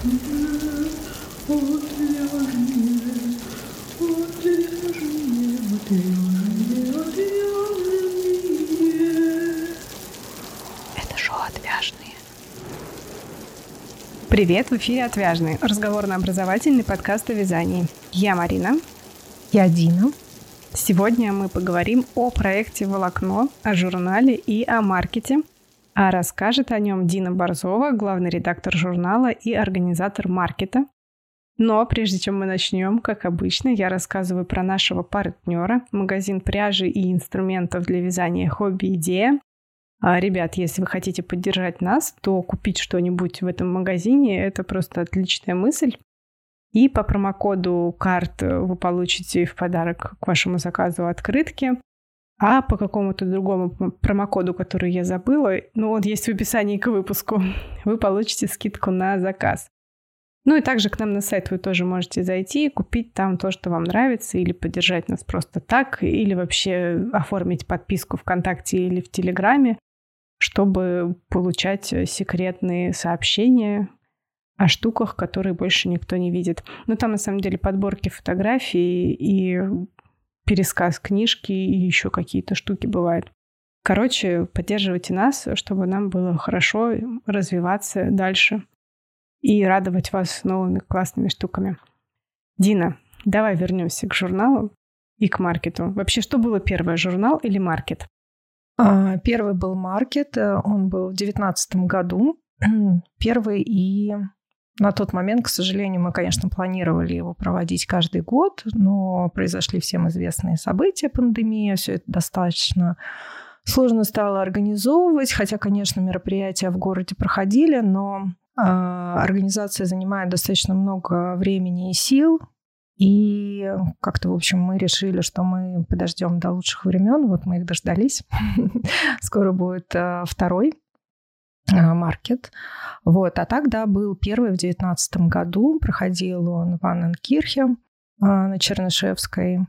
Это шоу «Отвяжные». Привет, в эфире «Отвяжные» – разговорно-образовательный подкаст о вязании. Я Марина. Я Дина. Сегодня мы поговорим о проекте «Волокно», о журнале и о маркете. А расскажет о нем Дина Борзова, главный редактор журнала и организатор маркета. Но прежде чем мы начнем, как обычно, я рассказываю про нашего партнера, магазин пряжи и инструментов для вязания «Хобби Идея». А, ребят, если вы хотите поддержать нас, то купить что-нибудь в этом магазине – это просто отличная мысль. И по промокоду карт вы получите в подарок к вашему заказу открытки. А по какому-то другому промокоду, который я забыла, ну, он есть в описании к выпуску, вы получите скидку на заказ. Ну и также к нам на сайт вы тоже можете зайти и купить там то, что вам нравится, или поддержать нас просто так, или вообще оформить подписку ВКонтакте или в Телеграме, чтобы получать секретные сообщения о штуках, которые больше никто не видит. Ну там на самом деле подборки фотографий и пересказ книжки и еще какие-то штуки бывают. Короче, поддерживайте нас, чтобы нам было хорошо развиваться дальше и радовать вас новыми классными штуками. Дина, давай вернемся к журналу и к маркету. Вообще, что было первое, журнал или маркет? А, первый был маркет, э, он был в девятнадцатом году. Первый и на тот момент, к сожалению, мы, конечно, планировали его проводить каждый год, но произошли всем известные события, пандемия, все это достаточно сложно стало организовывать, хотя, конечно, мероприятия в городе проходили, но а, организация занимает достаточно много времени и сил, и как-то, в общем, мы решили, что мы подождем до лучших времен. Вот мы их дождались. Скоро будет а, второй маркет. Вот. А тогда был первый в девятнадцатом году. Проходил он в Анненкирхе на Чернышевской.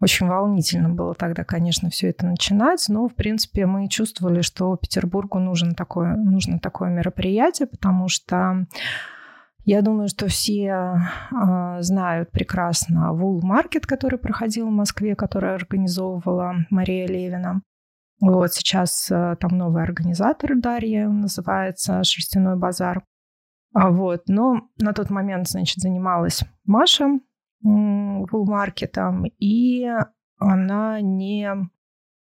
Очень волнительно было тогда, конечно, все это начинать, но, в принципе, мы чувствовали, что Петербургу нужен такое, нужно такое мероприятие, потому что я думаю, что все э, знают прекрасно Вул Маркет, который проходил в Москве, который организовывала Мария Левина. Вот сейчас э, там новый организатор Дарья называется «Шерстяной базар». А вот, но на тот момент, значит, занималась Маша маркетом, и она не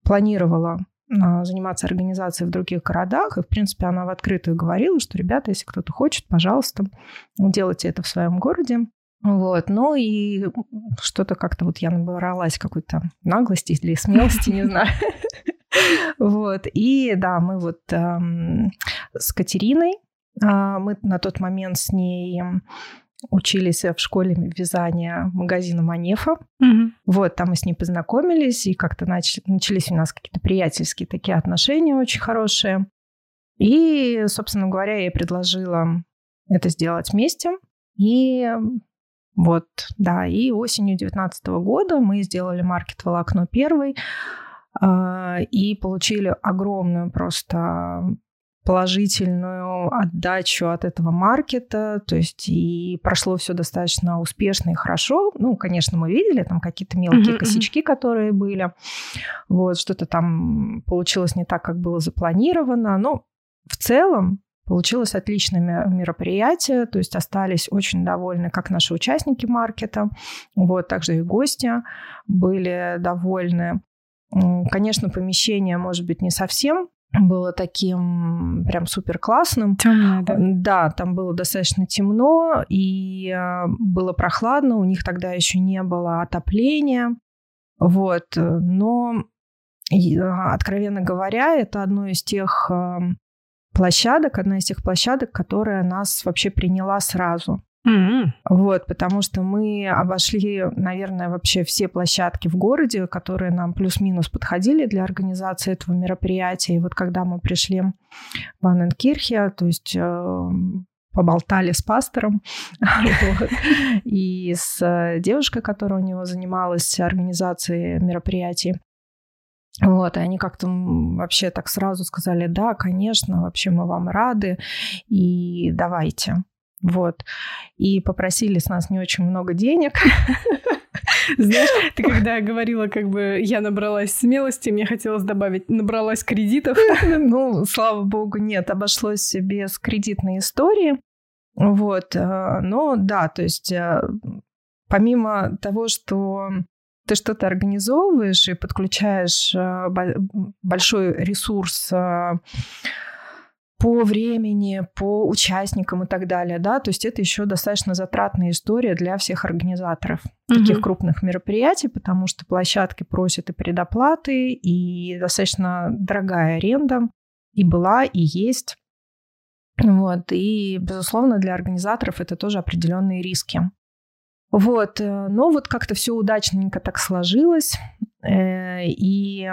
планировала а, заниматься организацией в других городах. И, в принципе, она в открытую говорила, что, ребята, если кто-то хочет, пожалуйста, делайте это в своем городе. Вот, ну и что-то как-то вот я набралась какой-то наглости или смелости, не знаю. Вот, и да, мы вот с Катериной, а, мы на тот момент с ней учились в школе вязания магазина Манефа. Угу. Вот, там мы с ней познакомились, и как-то нач- начались у нас какие-то приятельские такие отношения очень хорошие. И, собственно говоря, я ей предложила это сделать вместе. И вот, да, и осенью 2019 года мы сделали маркет «Волокно первый», и получили огромную просто положительную отдачу от этого маркета, то есть и прошло все достаточно успешно и хорошо. Ну, конечно, мы видели там какие-то мелкие mm-hmm. косячки, которые были, вот что-то там получилось не так, как было запланировано, но в целом Получилось отличное мероприятие, то есть остались очень довольны как наши участники маркета, вот, также и гости были довольны. Конечно, помещение, может быть, не совсем было таким прям супер классным. Темное, да? Да, там было достаточно темно и а, было прохладно. У них тогда еще не было отопления. Вот, но а, откровенно говоря, это одно из тех площадок, одна из тех площадок, которая нас вообще приняла сразу. Mm-hmm. Вот, потому что мы обошли, наверное, вообще все площадки в городе, которые нам плюс-минус подходили для организации этого мероприятия. И вот когда мы пришли в Анненкирхе, то есть э, поболтали с пастором и с э, девушкой, которая у него занималась организацией мероприятий. Вот, и они как-то вообще так сразу сказали, да, конечно, вообще мы вам рады, и давайте. Вот. И попросили с нас не очень много денег. Знаешь, ты когда говорила, как бы я набралась смелости, мне хотелось добавить, набралась кредитов. Ну, слава богу, нет, обошлось без кредитной истории. Вот, э, но да, то есть э, помимо того, что ты что-то организовываешь и подключаешь э, большой ресурс по времени, по участникам и так далее, да, то есть это еще достаточно затратная история для всех организаторов mm-hmm. таких крупных мероприятий, потому что площадки просят и предоплаты, и достаточно дорогая аренда, и была, и есть. Вот, и, безусловно, для организаторов это тоже определенные риски. Вот, э, но вот как-то все удачненько так сложилось, э, и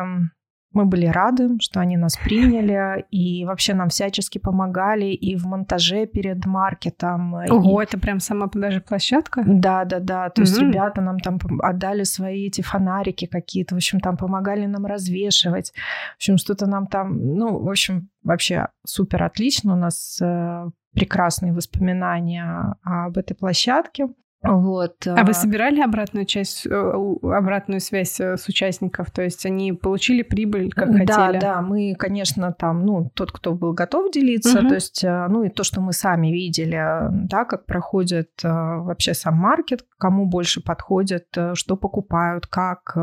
мы были рады, что они нас приняли и вообще нам всячески помогали и в монтаже перед маркетом. Ого, и... это прям сама даже площадка? Да, да, да. То mm-hmm. есть ребята нам там отдали свои эти фонарики какие-то, в общем, там помогали нам развешивать. В общем, что-то нам там, ну, в общем, вообще супер отлично. У нас э, прекрасные воспоминания об этой площадке. Вот. А вы а собирали обратную часть, э, обратную связь э, с участников? То есть они получили прибыль, как хотели? Да, да, мы, конечно, там, ну, тот, кто был готов делиться, угу. то есть, э, ну, и то, что мы сами видели, да, как проходит вообще сам маркет, кому больше подходит, что покупают, как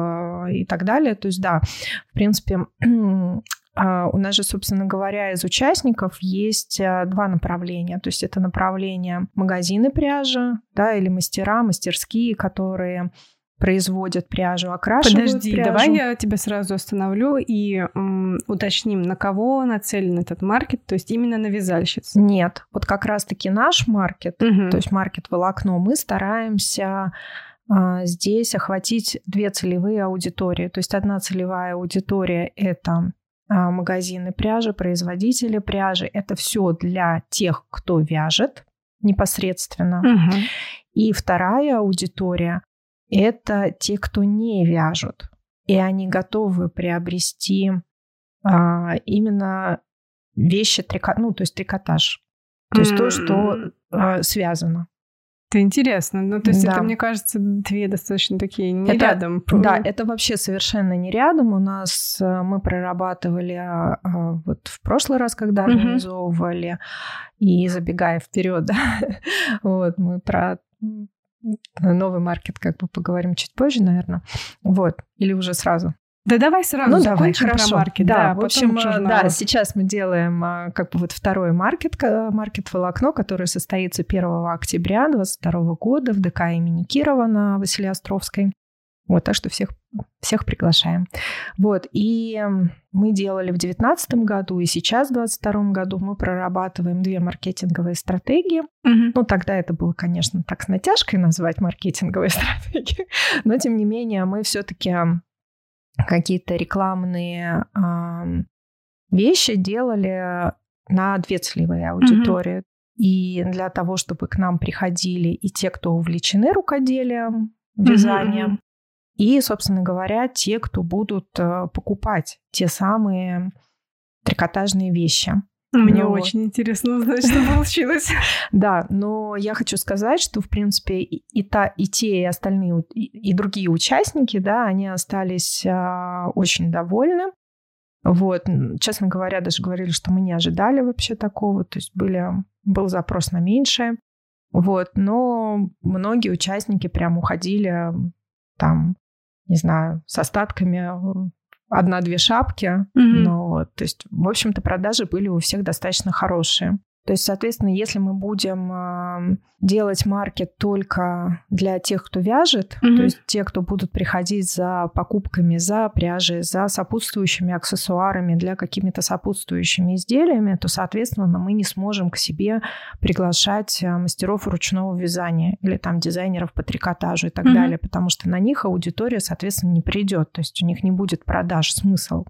и так далее. То есть, да, в принципе, у нас же, собственно говоря, из участников есть а, два направления. То есть это направление магазины пряжи, да, или мастера, мастерские, которые производят пряжу, окрашивают Подожди, пряжу. давай я тебя сразу остановлю и м, уточним, на кого нацелен этот маркет, то есть именно на вязальщиц? Нет, вот как раз-таки наш маркет, угу. то есть маркет волокно, мы стараемся а, здесь охватить две целевые аудитории. То есть одна целевая аудитория – это а, магазины пряжи, производители пряжи. Это все для тех, кто вяжет непосредственно. Угу. И вторая аудитория – это те, кто не вяжут. И они готовы приобрести а, именно вещи, трика... ну, то есть трикотаж. То есть то, что а, связано. Это интересно. Ну, то есть да. это, мне кажется, две достаточно такие не это, рядом. Да, это вообще совершенно не рядом. У нас э, мы прорабатывали а, а, вот в прошлый раз, когда угу. организовывали, и забегая вперед, да, вот мы про новый маркет как бы поговорим чуть позже, наверное. Вот. Или уже сразу. Да давай сразу ну, закончим давай, хорошо. про маркет. Да, да в общем, э, да, сейчас мы делаем э, как бы вот второй маркет, маркет волокно, который состоится 1 октября 2022 года в ДК имени Кирова на Василия Островской. Вот, так что всех, всех приглашаем. Вот, и мы делали в 2019 году, и сейчас в 2022 году мы прорабатываем две маркетинговые стратегии. Угу. Ну, тогда это было, конечно, так с натяжкой назвать маркетинговые стратегии, но, тем не менее, мы все-таки какие-то рекламные э, вещи делали на две целевые аудитории. Mm-hmm. И для того, чтобы к нам приходили и те, кто увлечены рукоделием, вязанием, mm-hmm. и, собственно говоря, те, кто будут э, покупать те самые трикотажные вещи. Мне ну, очень интересно узнать, что получилось. Да, но я хочу сказать, что, в принципе, и, та, и те, и остальные, и, и другие участники, да, они остались а, очень довольны. Вот, честно говоря, даже говорили, что мы не ожидали вообще такого, то есть были, был запрос на меньшее. Вот, но многие участники прям уходили там, не знаю, с остатками одна-две шапки. Mm-hmm. Ну, вот, то есть, в общем-то, продажи были у всех достаточно хорошие. То есть, соответственно, если мы будем делать маркет только для тех, кто вяжет, mm-hmm. то есть те, кто будут приходить за покупками, за пряжей, за сопутствующими аксессуарами, для какими-то сопутствующими изделиями, то, соответственно, мы не сможем к себе приглашать э, мастеров ручного вязания или там дизайнеров по трикотажу и так mm-hmm. далее, потому что на них аудитория, соответственно, не придет, то есть у них не будет продаж, смысл.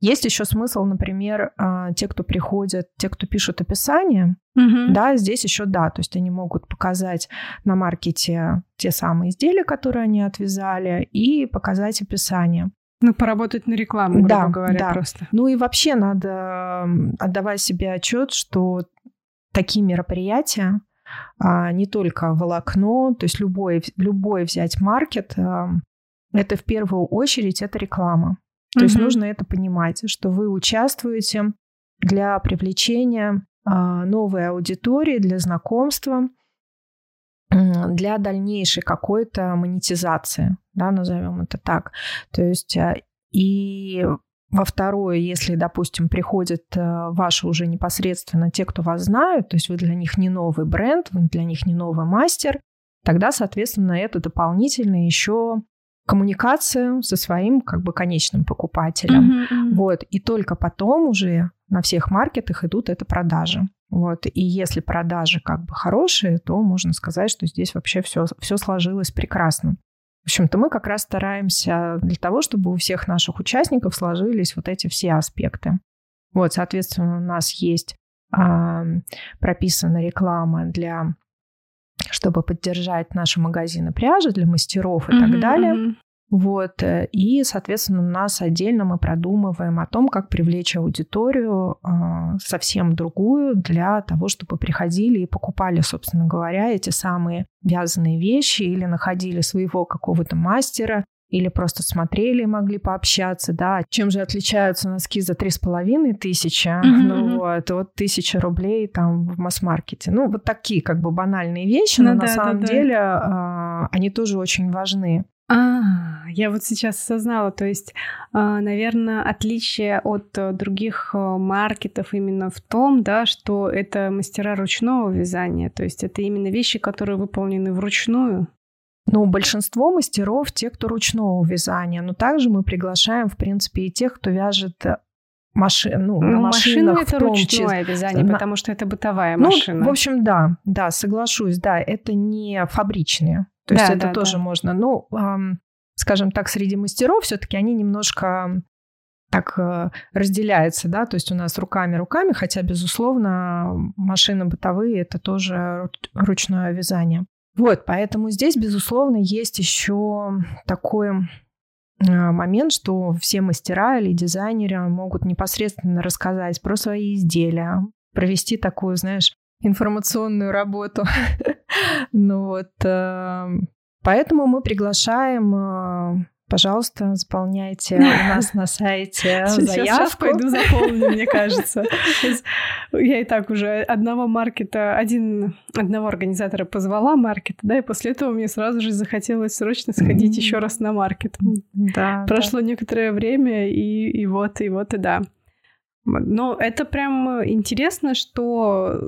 Есть еще смысл, например, а, те, кто приходят, те, кто пишут описание, угу. да, здесь еще да, то есть они могут показать на маркете те самые изделия, которые они отвязали, и показать описание. Ну, поработать на рекламу, грубо да, говоря, да. просто. Ну и вообще надо отдавать себе отчет, что такие мероприятия, а, не только волокно, то есть любой, любой взять маркет, а, это в первую очередь это реклама. То mm-hmm. есть нужно это понимать, что вы участвуете для привлечения а, новой аудитории, для знакомства, для дальнейшей какой-то монетизации, да, назовем это так. То есть и во второе, если, допустим, приходят э, ваши уже непосредственно те, кто вас знают, то есть вы для них не новый бренд, вы для них не новый мастер, тогда, соответственно, это дополнительно еще коммуникация со своим как бы конечным покупателем. Mm-hmm. Вот. И только потом уже на всех маркетах идут это продажи. Вот. И если продажи как бы хорошие, то можно сказать, что здесь вообще все, все сложилось прекрасно. В общем-то, мы как раз стараемся для того, чтобы у всех наших участников сложились вот эти все аспекты. Вот, соответственно, у нас есть а, прописана реклама для чтобы поддержать наши магазины пряжи для мастеров и mm-hmm, так далее. Вот. Э, и, соответственно, у нас отдельно мы продумываем о том, как привлечь аудиторию э, совсем другую для того, чтобы приходили и покупали, собственно говоря, эти самые вязаные вещи или находили своего какого-то мастера, или просто смотрели и могли пообщаться, да. Чем же отличаются носки за три с половиной тысячи, mm-hmm. ну вот, вот тысяча рублей там в масс-маркете. Ну, вот такие как бы банальные вещи, ну, но да, на самом да, деле да. они тоже очень важны. А, я вот сейчас осознала, то есть, а, наверное, отличие от других э, маркетов именно в том, да, что это мастера ручного вязания, то есть это именно вещи, которые выполнены вручную. Ну, большинство мастеров те, кто ручного вязания, но также мы приглашаем, в принципе, и тех, кто вяжет э, машин, ну, ну машина это ручное вязание, на... потому что это бытовая ну, машина. В общем, да, да, соглашусь, да, это не фабричные. То есть да, это да, тоже да. можно. Ну, эм, скажем так, среди мастеров все-таки они немножко так э, разделяются, да, то есть у нас руками-руками, хотя, безусловно, машины бытовые – это тоже ручное вязание. Вот, поэтому здесь, безусловно, есть еще такой э, момент, что все мастера или дизайнеры могут непосредственно рассказать про свои изделия, провести такую, знаешь, информационную работу. Ну вот, эм, поэтому мы приглашаем э, пожалуйста, заполняйте у нас на сайте заявку. Сейчас пойду заполню, мне кажется. Я и так уже одного маркета, один, одного организатора позвала маркет, да, и после этого мне сразу же захотелось срочно сходить еще раз на маркет. Да. Прошло некоторое время, и, и вот, и вот, и да. Но это прям интересно, что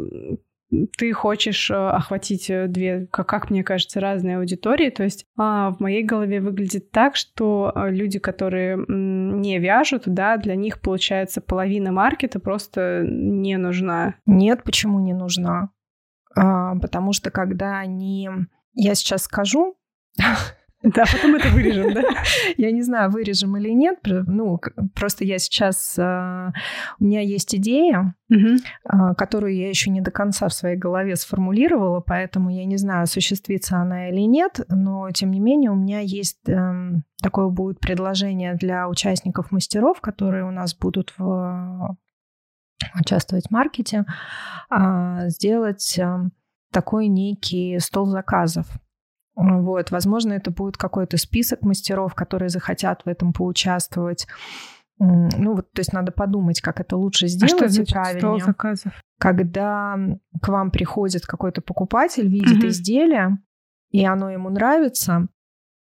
ты хочешь э, охватить э, две, как, как мне кажется, разные аудитории. То есть а, в моей голове выглядит так, что э, люди, которые не вяжут, да, для них получается половина маркета просто не нужна. Нет, почему не нужна? А, потому что когда они... Я сейчас скажу, Да, потом это вырежем, да? Я не знаю, вырежем или нет. Ну, просто я сейчас... А, у меня есть идея, угу. которую я еще не до конца в своей голове сформулировала, поэтому я не знаю, осуществится она или нет, но, тем не менее, у меня есть... Эм, такое будет предложение для участников мастеров, которые у нас будут в участвовать в маркете, а, сделать эм, такой некий стол заказов. Вот, возможно, это будет какой-то список мастеров, которые захотят в этом поучаствовать. Ну, вот, то есть надо подумать, как это лучше сделать а что значит правильнее. заказов? Когда к вам приходит какой-то покупатель, видит угу. изделие, и оно ему нравится,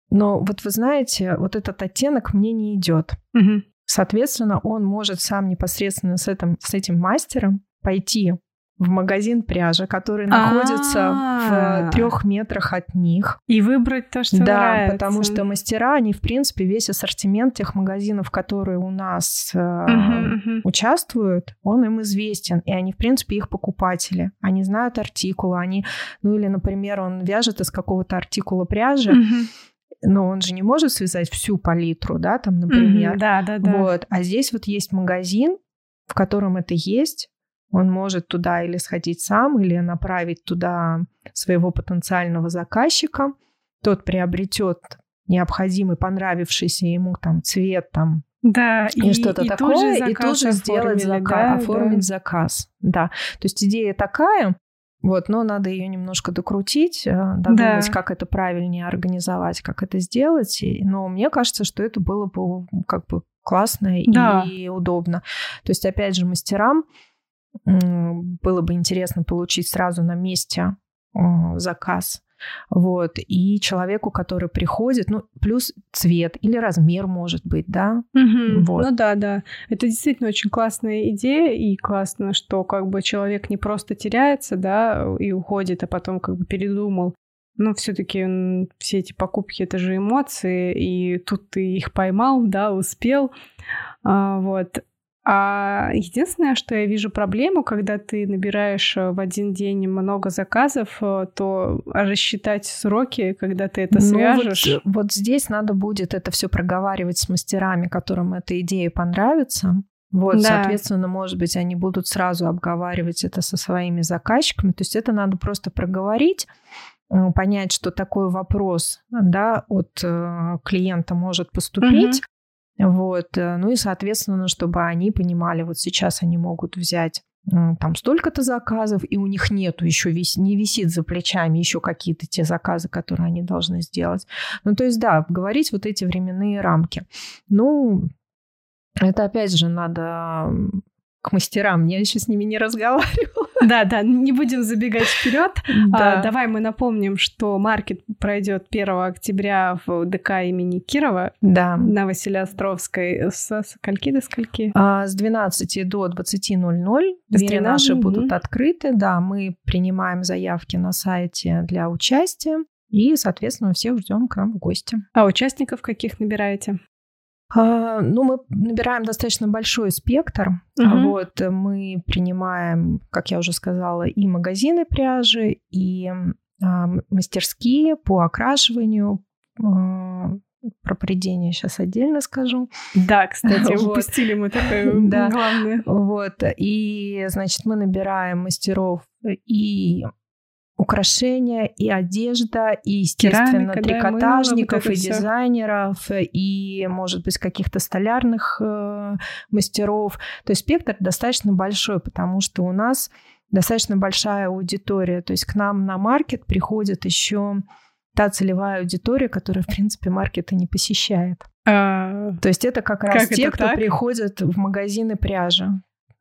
но вот вы знаете, вот этот оттенок мне не идет. Угу. Соответственно, он может сам непосредственно с этим, с этим мастером пойти в магазин пряжи, который находится в э, трех метрах от них. И выбрать то, что да, нравится. Да, потому что мастера, они, в принципе, весь ассортимент тех магазинов, которые у нас uh-huh, участвуют, он им известен. И они, в принципе, их покупатели. Они знают артикулы, они... Ну, или, например, он вяжет из какого-то артикула пряжи, uh-huh но он же не может связать всю палитру, да, там, например. Mm-hmm, да, да, да. Вот. А здесь вот есть магазин, в котором это есть, он может туда или сходить сам, или направить туда своего потенциального заказчика. Тот приобретет необходимый, понравившийся ему там цвет, там да, и, и что-то такое, и тут же сделать заказ, да, оформить да. заказ. Да, то есть идея такая, Вот, но надо ее немножко докрутить, э, додумать, да. как это правильнее организовать, как это сделать. Но мне кажется, что это было бы как бы классно да. и удобно. То есть, опять же, мастерам было бы интересно получить сразу на месте заказ. Вот. И человеку, который приходит, ну, плюс цвет или размер может быть, да? Угу. Вот. Ну да, да. Это действительно очень классная идея, и классно, что как бы человек не просто теряется, да, и уходит, а потом как бы передумал. Но все-таки все эти покупки это же эмоции, и тут ты их поймал, да, успел. А, вот. А единственное, что я вижу проблему, когда ты набираешь э, в один день много заказов, э, то рассчитать сроки, когда ты это свяжешь. Ну, вот, вот здесь надо будет это все проговаривать с мастерами, которым эта идея понравится. Вот, да. соответственно, может быть, они будут сразу обговаривать это со своими заказчиками. То есть это надо просто проговорить, понять, что такой вопрос да, от э, клиента может поступить. Вот. Э, ну и, соответственно, чтобы они понимали, вот сейчас они могут взять там столько-то заказов, и у них нету еще вис, не висит за плечами еще какие-то те заказы, которые они должны сделать. Ну, то есть, да, говорить вот эти временные рамки. Ну, это опять же надо к мастерам. Я еще с ними не разговаривала. Да, да, не будем забегать вперед. Да. А, давай мы напомним, что маркет пройдет 1 октября в ДК имени Кирова да. на Василиостровской. С скольки до скольки? А, с 12 до 20.00. Двери наши будут открыты. Да, мы принимаем заявки на сайте для участия. И, соответственно, всех ждем к нам в гости. А участников каких набираете? А, ну, мы набираем достаточно большой спектр. Угу. Вот мы принимаем, как я уже сказала, и магазины пряжи, и а, мастерские по окрашиванию. А, про придение сейчас отдельно скажу. Да, кстати, вот. упустили мы такое да. главное. Вот, и, значит, мы набираем мастеров и украшения, и одежда, и, естественно, Керамика, трикотажников, да, вот и все. дизайнеров, и, может быть, каких-то столярных э, мастеров. То есть спектр достаточно большой, потому что у нас достаточно большая аудитория. То есть к нам на маркет приходит еще та целевая аудитория, которая, в принципе, маркеты не посещает. А... То есть это как раз как те, кто так? приходят в магазины пряжи.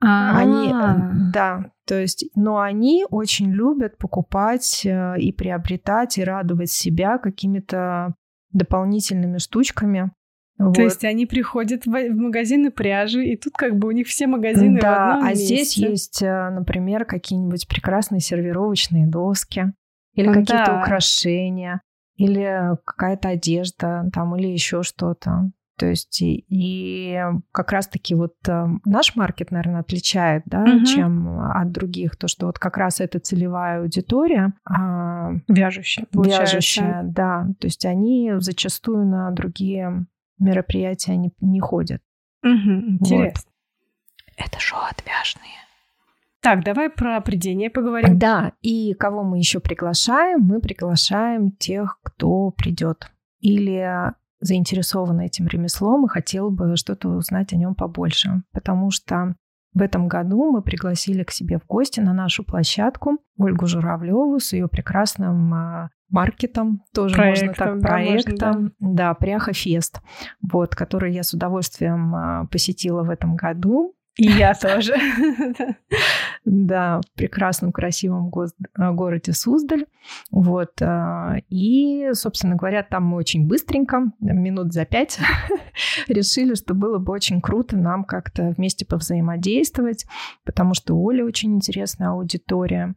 А-а-а. Они, да, то есть, но они очень любят покупать э, и приобретать и радовать себя какими-то дополнительными штучками. Вот. То есть они приходят в магазины пряжи, и тут как бы у них все магазины да, в одном а месте. здесь есть, э, например, какие-нибудь прекрасные сервировочные доски или какие-то да. украшения, или какая-то одежда там, или еще что-то. То есть и, и как раз-таки вот э, наш маркет, наверное, отличает, да, угу. чем от других, то, что вот как раз эта целевая аудитория... Э, вяжущая, получается. Вяжущая, да. То есть они зачастую на другие мероприятия не, не ходят. Угу, интересно. Вот. Это шоу отвяжные. Так, давай про придение поговорим. Да, и кого мы еще приглашаем? Мы приглашаем тех, кто придет. Или заинтересована этим ремеслом и хотела бы что-то узнать о нем побольше. Потому что в этом году мы пригласили к себе в гости на нашу площадку Ольгу Журавлеву с ее прекрасным а, маркетом, тоже проектом, можно так, проектом, да, можно, да. да Пряха Фест, вот, который я с удовольствием а, посетила в этом году. И я тоже. Да, в прекрасном, красивом э, городе Суздаль. Вот. Э, и, собственно говоря, там мы очень быстренько, минут за пять, решили, что было бы очень круто нам как-то вместе повзаимодействовать, потому что у Оли очень интересная аудитория.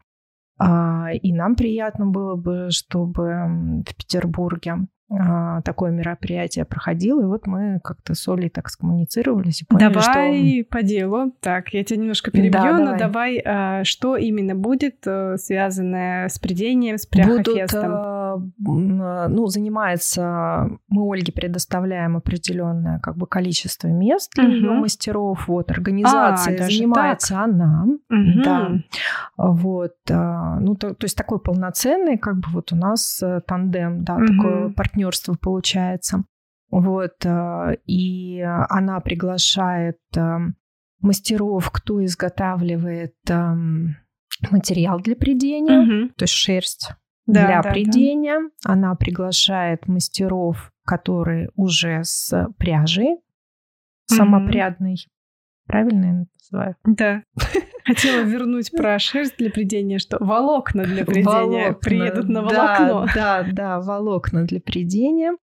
А, и нам приятно было бы, чтобы в Петербурге а, такое мероприятие проходило, и вот мы как-то с Олей так скоммуницировались и поняли, давай что... по делу. Так, я тебя немножко перебью, да, но давай, давай а, что именно будет а, связанное с придением, с пряхофестом? А, ну, занимается... Мы Ольге предоставляем определенное как бы количество мест для угу. ее мастеров. Вот, организация а, занимается так? она. Угу. Да. Вот. Ну, то, то есть такой полноценный как бы вот у нас э, тандем, да, угу. партнер партнерство получается. Вот, э, и она приглашает мастеров, кто изготавливает материал для придения, Мгм. то есть шерсть Да, для да, да. придения. Она приглашает мастеров, которые уже с пряжей самопрядной. Правильно я называю? Да. Хотела вернуть про шерсть для придения, что волокна для придения Волокна. приедут на Да, волокно. Да, да, волокна для придения.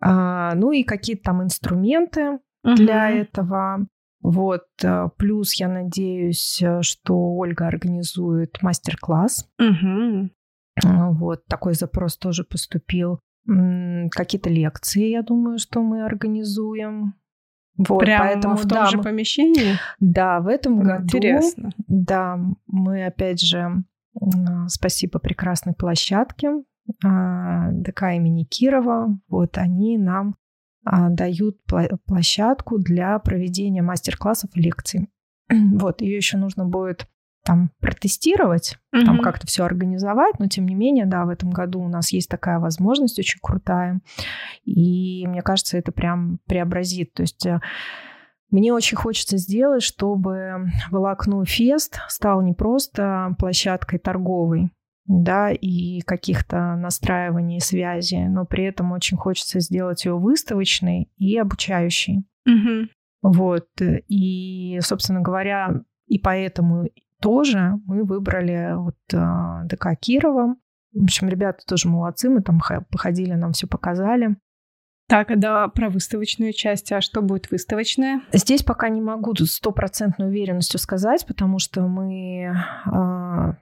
А, ну и какие-то там инструменты для Мгм. этого. Вот. а, Плюс я надеюсь, э, что Ольга организует мастер-класс. А, Вот. Такой запрос тоже поступил. Какие-то лекции, я думаю, что мы организуем. Вот, Прямо поэтому в том да, же мы- помещении? да, в этом году Интересно. Да, мы опять же, м, спасибо прекрасной площадке а, ДК имени Кирова. Вот они нам а, дают площадку для проведения мастер-классов и лекций. Вот, ее еще нужно будет там протестировать, там Мгм. как-то все организовать, но тем не менее, да, в этом году у нас есть такая возможность очень крутая, и мне кажется, это прям преобразит. То есть э, мне очень хочется сделать, чтобы волокно Фест стал не просто площадкой торговой, да, и каких-то настраиваний связи, но при этом очень хочется сделать ее выставочной и обучающей. Мгм. Вот. И, собственно говоря, и поэтому тоже мы выбрали вот а, ДК Кирова. В общем, ребята тоже молодцы, мы там походили, нам все показали. Так, а да, про выставочную часть. А что будет выставочная? Здесь пока не могу тут стопроцентной уверенностью сказать, потому что мы... а,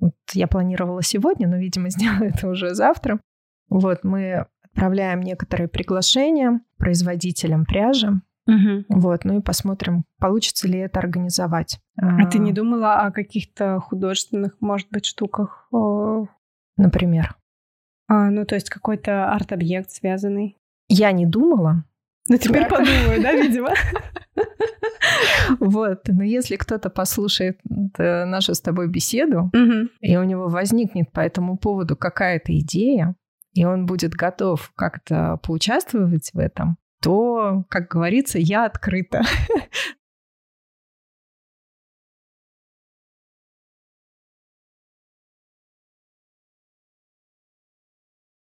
вот я планировала сегодня, но, видимо, сделаю это уже завтра. Вот, мы отправляем некоторые приглашения производителям пряжи. Мгм. Вот, ну и посмотрим, получится ли это организовать. А ты не думала о каких-то художественных, может быть, штуках? Например. а, ну, то есть какой-то арт-объект связанный? Я не думала. Ну, теперь подумаю, да, видимо? Вот, но если кто-то послушает э, нашу с тобой беседу, и у него возникнет по этому поводу какая-то идея, и он будет готов как-то поучаствовать в этом, то, как говорится, я открыта.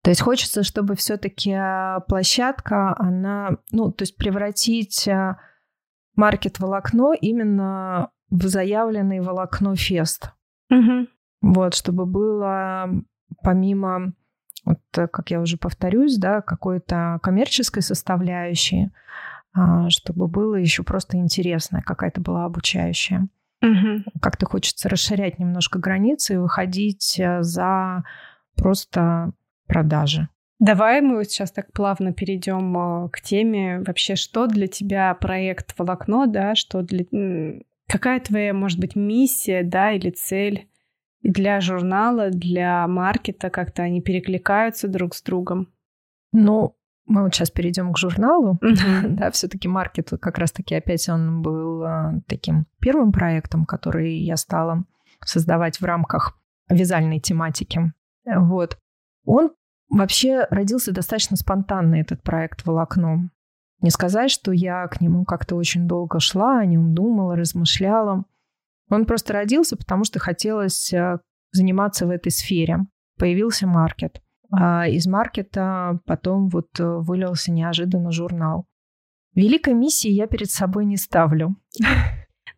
То есть хочется, чтобы все-таки площадка, она, ну, то есть превратить а, маркет волокно именно в заявленный волокно фест. Мгм. Вот, чтобы было помимо, вот, э, как я уже повторюсь, да, какой-то коммерческой составляющей, а, чтобы было еще просто интересное, какая-то была обучающая. Мгм. Как-то хочется расширять немножко границы и выходить э, за просто продажи. Давай мы вот сейчас так плавно перейдем э, к теме вообще, что для тебя проект «Волокно», да, что для... Какая твоя, может быть, миссия, да, или цель для журнала, для маркета, как-то они перекликаются друг с другом? Ну, мы вот сейчас перейдем к журналу. Да, все-таки маркет как раз-таки опять он был а, таким первым проектом, который я стала создавать в рамках вязальной тематики. Вот. Он вообще родился достаточно спонтанно, этот проект «Волокно». Не сказать, что я к нему как-то очень долго шла, о нем думала, размышляла. Он просто родился, потому что хотелось а, заниматься в этой сфере. Появился маркет. А из маркета потом вот э, вылился неожиданно журнал. Великой миссии я перед собой не ставлю.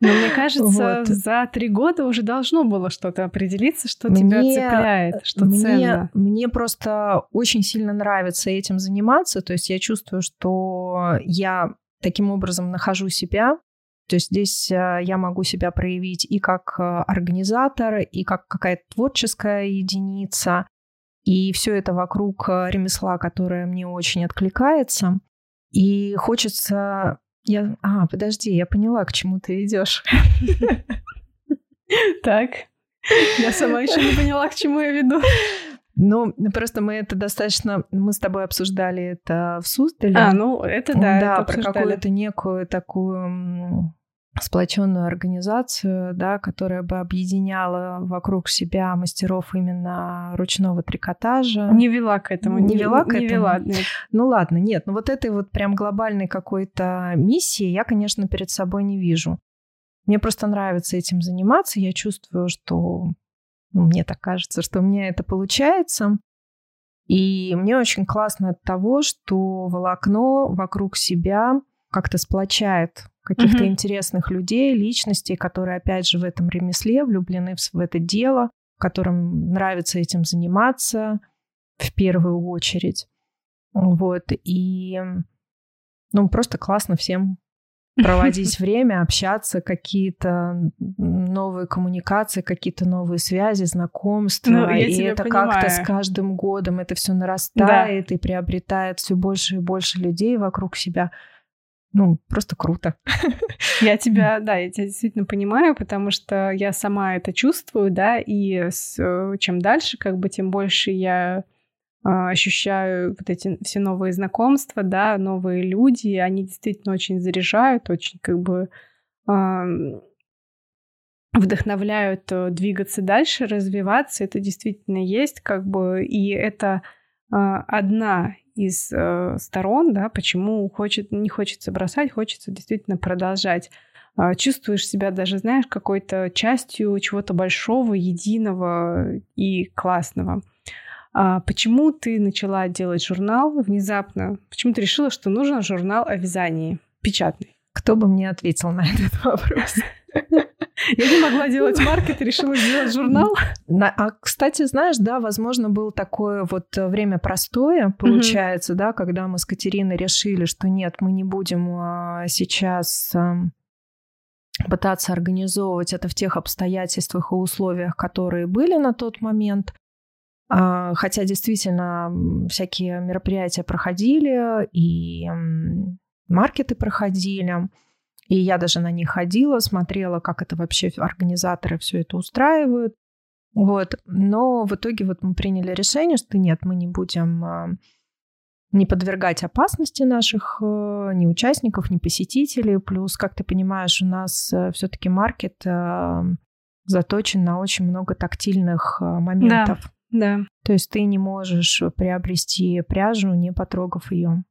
Но мне кажется, Вот. за три года уже должно было что-то определиться, что тебя Мне- цепляет, что мне, ценно. мне просто очень сильно нравится этим заниматься. То есть я чувствую, что я таким образом нахожу себя. То есть здесь э, я могу себя проявить и как э, организатор, и как какая-то творческая единица. И все это вокруг э, ремесла, которое мне очень откликается. И хочется... Я... А, подожди, я поняла, к чему ты ведешь. Так. Я сама еще не поняла, к чему я веду. Ну, просто мы это достаточно... Мы с тобой обсуждали это в Суздале. А, ну это да, это про какую-то некую такую сплоченную организацию, да, которая бы объединяла вокруг себя мастеров именно ручного трикотажа. Не вела к этому. Не вела к не этому? вела, нет. Ну ладно, нет, ну вот этой вот прям глобальной какой-то миссии я, конечно, перед собой не вижу. Мне просто нравится этим заниматься. Я чувствую, что мне так кажется, что у меня это получается. И мне очень классно от того, что волокно вокруг себя как-то сплочает каких-то mm-hmm. интересных людей, личностей, которые, опять же, в этом ремесле влюблены в, в это дело, которым нравится этим заниматься в первую очередь. Вот. И ну, просто классно всем проводить время, общаться, какие-то новые коммуникации, какие-то новые связи, знакомства. Ну, и это как-то с каждым годом это все нарастает да. и приобретает все больше и больше людей вокруг себя. Ну, просто круто. Я тебя, да, я тебя действительно понимаю, потому что я сама это чувствую, да, и с, э, чем дальше, как бы, тем больше я ощущаю вот эти все новые знакомства, да, новые люди, они действительно очень заряжают, очень как бы вдохновляют э, двигаться дальше, развиваться. Это действительно есть, как бы, и это а, одна из э, сторон, да, почему хочет, не хочется бросать, хочется действительно продолжать. А, чувствуешь себя даже, знаешь, какой-то частью чего-то большого, единого и классного. А почему ты начала делать журнал внезапно? Почему ты решила, что нужен журнал о вязании печатный? Кто бы мне ответил на этот вопрос? Я не могла делать маркет, решила сделать журнал. А, кстати, знаешь, да, возможно, было такое вот время простое, получается, да, когда мы с Катериной решили, что нет, мы не будем а, сейчас пытаться организовывать это в тех обстоятельствах и условиях, которые были на тот момент. А, хотя действительно всякие мероприятия проходили, и маркеты проходили, и я даже на них ходила, смотрела, как это вообще организаторы все это устраивают. Вот. Но в итоге вот мы приняли решение, что нет, мы не будем а, не подвергать опасности наших э, ни участников, ни посетителей. Плюс, как ты понимаешь, у нас э, все-таки маркет э, заточен на очень много тактильных моментов. Да. Да. То есть ты не можешь приобрести пряжу, не потрогав ее.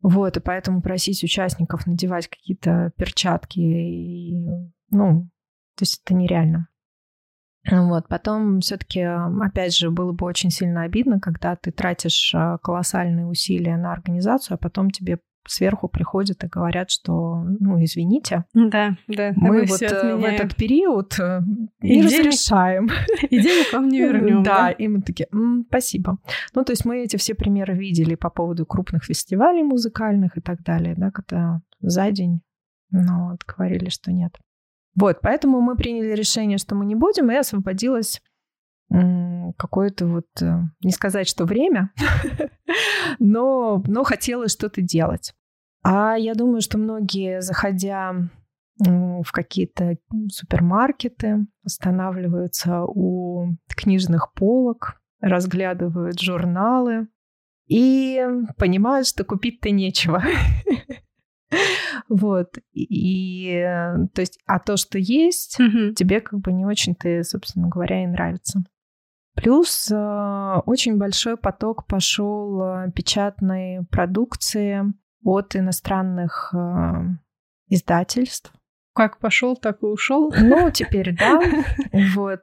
Вот, и поэтому просить участников надевать какие-то перчатки, и, ну, то есть это нереально. Вот, потом все-таки, опять же, было бы очень сильно обидно, когда ты тратишь а, колоссальные усилия на организацию, а потом тебе сверху приходят и говорят, что, ну, извините, да, да, мы вот э, в этот период э, не и разрешаем. И денег вам не вернем. Да, и мы такие, спасибо. Ну, то есть мы эти все примеры видели по поводу крупных фестивалей музыкальных и так далее, да, когда за день, но вот говорили, что нет. Вот, поэтому мы приняли решение, что мы не будем, и освободилась какое-то вот, э, не сказать, что время, но, но хотелось что-то делать. А я думаю, что многие, заходя в какие-то супермаркеты, останавливаются у книжных полок, разглядывают журналы и понимают, что купить-то нечего. Вот. И, то есть, а то, что есть, тебе как бы не очень-то, собственно говоря, и нравится. Плюс э, очень большой поток пошел э, печатной продукции от иностранных э, издательств. Как пошел, так и ушел. Ну, теперь да. Вот.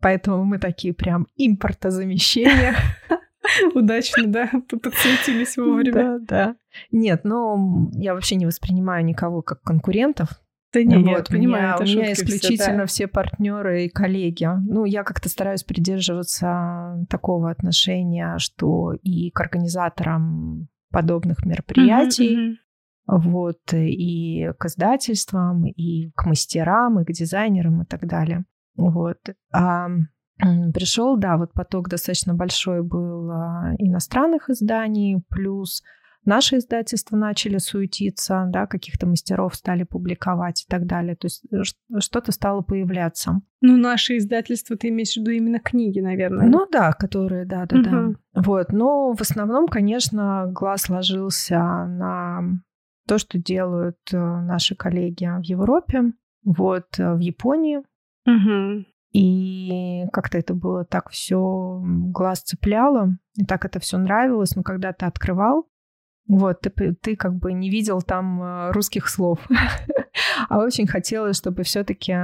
Поэтому мы такие прям импортозамещения. Удачно, да, подсветились вовремя. Да, да. Нет, ну, я вообще не воспринимаю никого как конкурентов. Да не, вот, я понимаю, меня, это у меня исключительно все, да. все партнеры и коллеги. Ну, я как-то стараюсь придерживаться такого отношения, что и к организаторам подобных мероприятий, mm-hmm, вот, и к издательствам, и к мастерам, и к дизайнерам и так далее. Вот. А пришел, да, вот поток достаточно большой был а, иностранных изданий, плюс Наши издательства начали суетиться, да, каких-то мастеров стали публиковать и так далее. То есть э, что-то стало появляться. Ну, наши издательства, ты имеешь в виду именно книги, наверное. Ну да, которые, да, да, угу. да. Вот. Но в основном, конечно, глаз ложился на то, что делают э, наши коллеги в Европе, вот, э, в Японии. Угу. И как-то это было так все глаз цепляло, и так это все нравилось. Но когда ты открывал Вот, ты, ты как бы не видел там э, русских слов. а очень хотелось, чтобы все-таки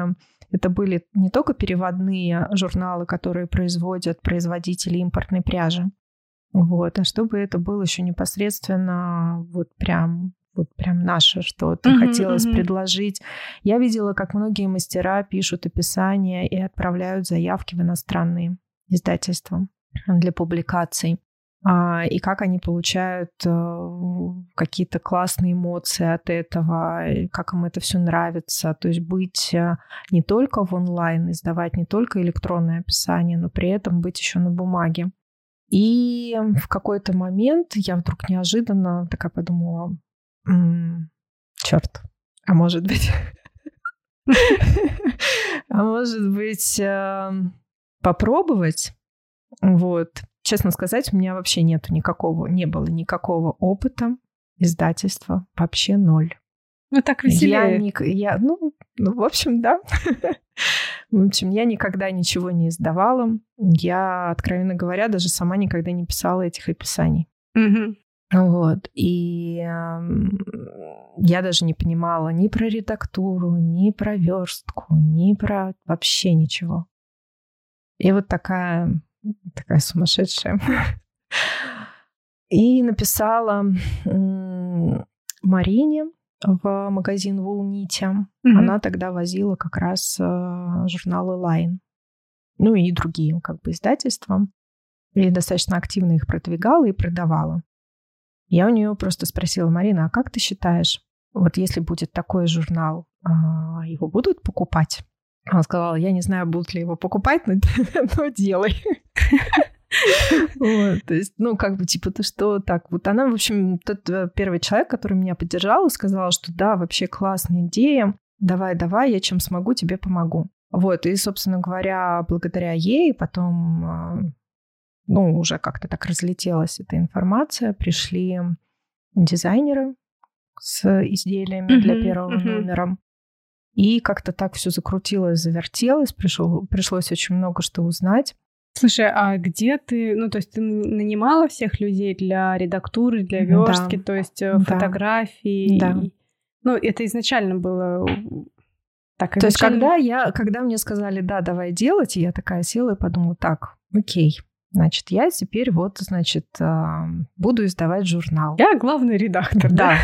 это были не только переводные журналы, которые производят производители импортной пряжи, вот, а чтобы это было еще непосредственно вот прям вот прям наше что-то mm-hmm, хотелось mm-hmm. предложить. Я видела, как многие мастера пишут описания и отправляют заявки в иностранные издательства для публикаций. А, и как они получают э, какие-то классные эмоции от этого, как им это все нравится. То есть быть э, не только в онлайн, издавать не только электронное описание, но при этом быть еще на бумаге. И в какой-то момент я вдруг неожиданно такая подумала, черт, а может быть, а может быть эм, попробовать, вот. Честно сказать, у меня вообще нету никакого, не было никакого опыта издательства, вообще ноль. Ну, так веселее. Я, не, я ну, ну, в общем, да. В общем, я никогда ничего не издавала. Я, откровенно говоря, даже сама никогда не писала этих описаний. Угу. Вот. И э, я даже не понимала ни про редактуру, ни про верстку, ни про вообще ничего. И вот такая, такая сумасшедшая. И написала Марине в магазин Вулнити. Mm-hmm. Она тогда возила как раз э, журналы Line. Ну и другие как бы издательства. И достаточно активно их продвигала и продавала. Я у нее просто спросила, Марина, а как ты считаешь, вот если будет такой журнал, а, его будут покупать? Она сказала, я не знаю, будут ли его покупать, но, но делай. Вот, то есть, ну, как бы, типа, ты что, так, вот она, в общем, тот э, первый человек, который меня поддержал и сказал, что да, вообще классная идея, давай, давай, я чем смогу, тебе помогу. Вот, и, собственно говоря, благодаря ей потом а, ну, уже как-то так разлетелась эта информация, пришли дизайнеры с изделиями mm-hmm, для первого mm-hmm. номера. И как-то так все закрутилось, завертелось, пришло, пришлось очень много что узнать. Слушай, а где ты, ну, то есть ты нанимала всех людей для редактуры, для верстки, да. то есть э, фотографии? Да. Ну, это изначально было так, изначально... То есть когда я, когда мне сказали, да, давай делать, я такая села и подумала, так, окей, Значит, я теперь вот, значит, буду издавать журнал. Я главный редактор, да.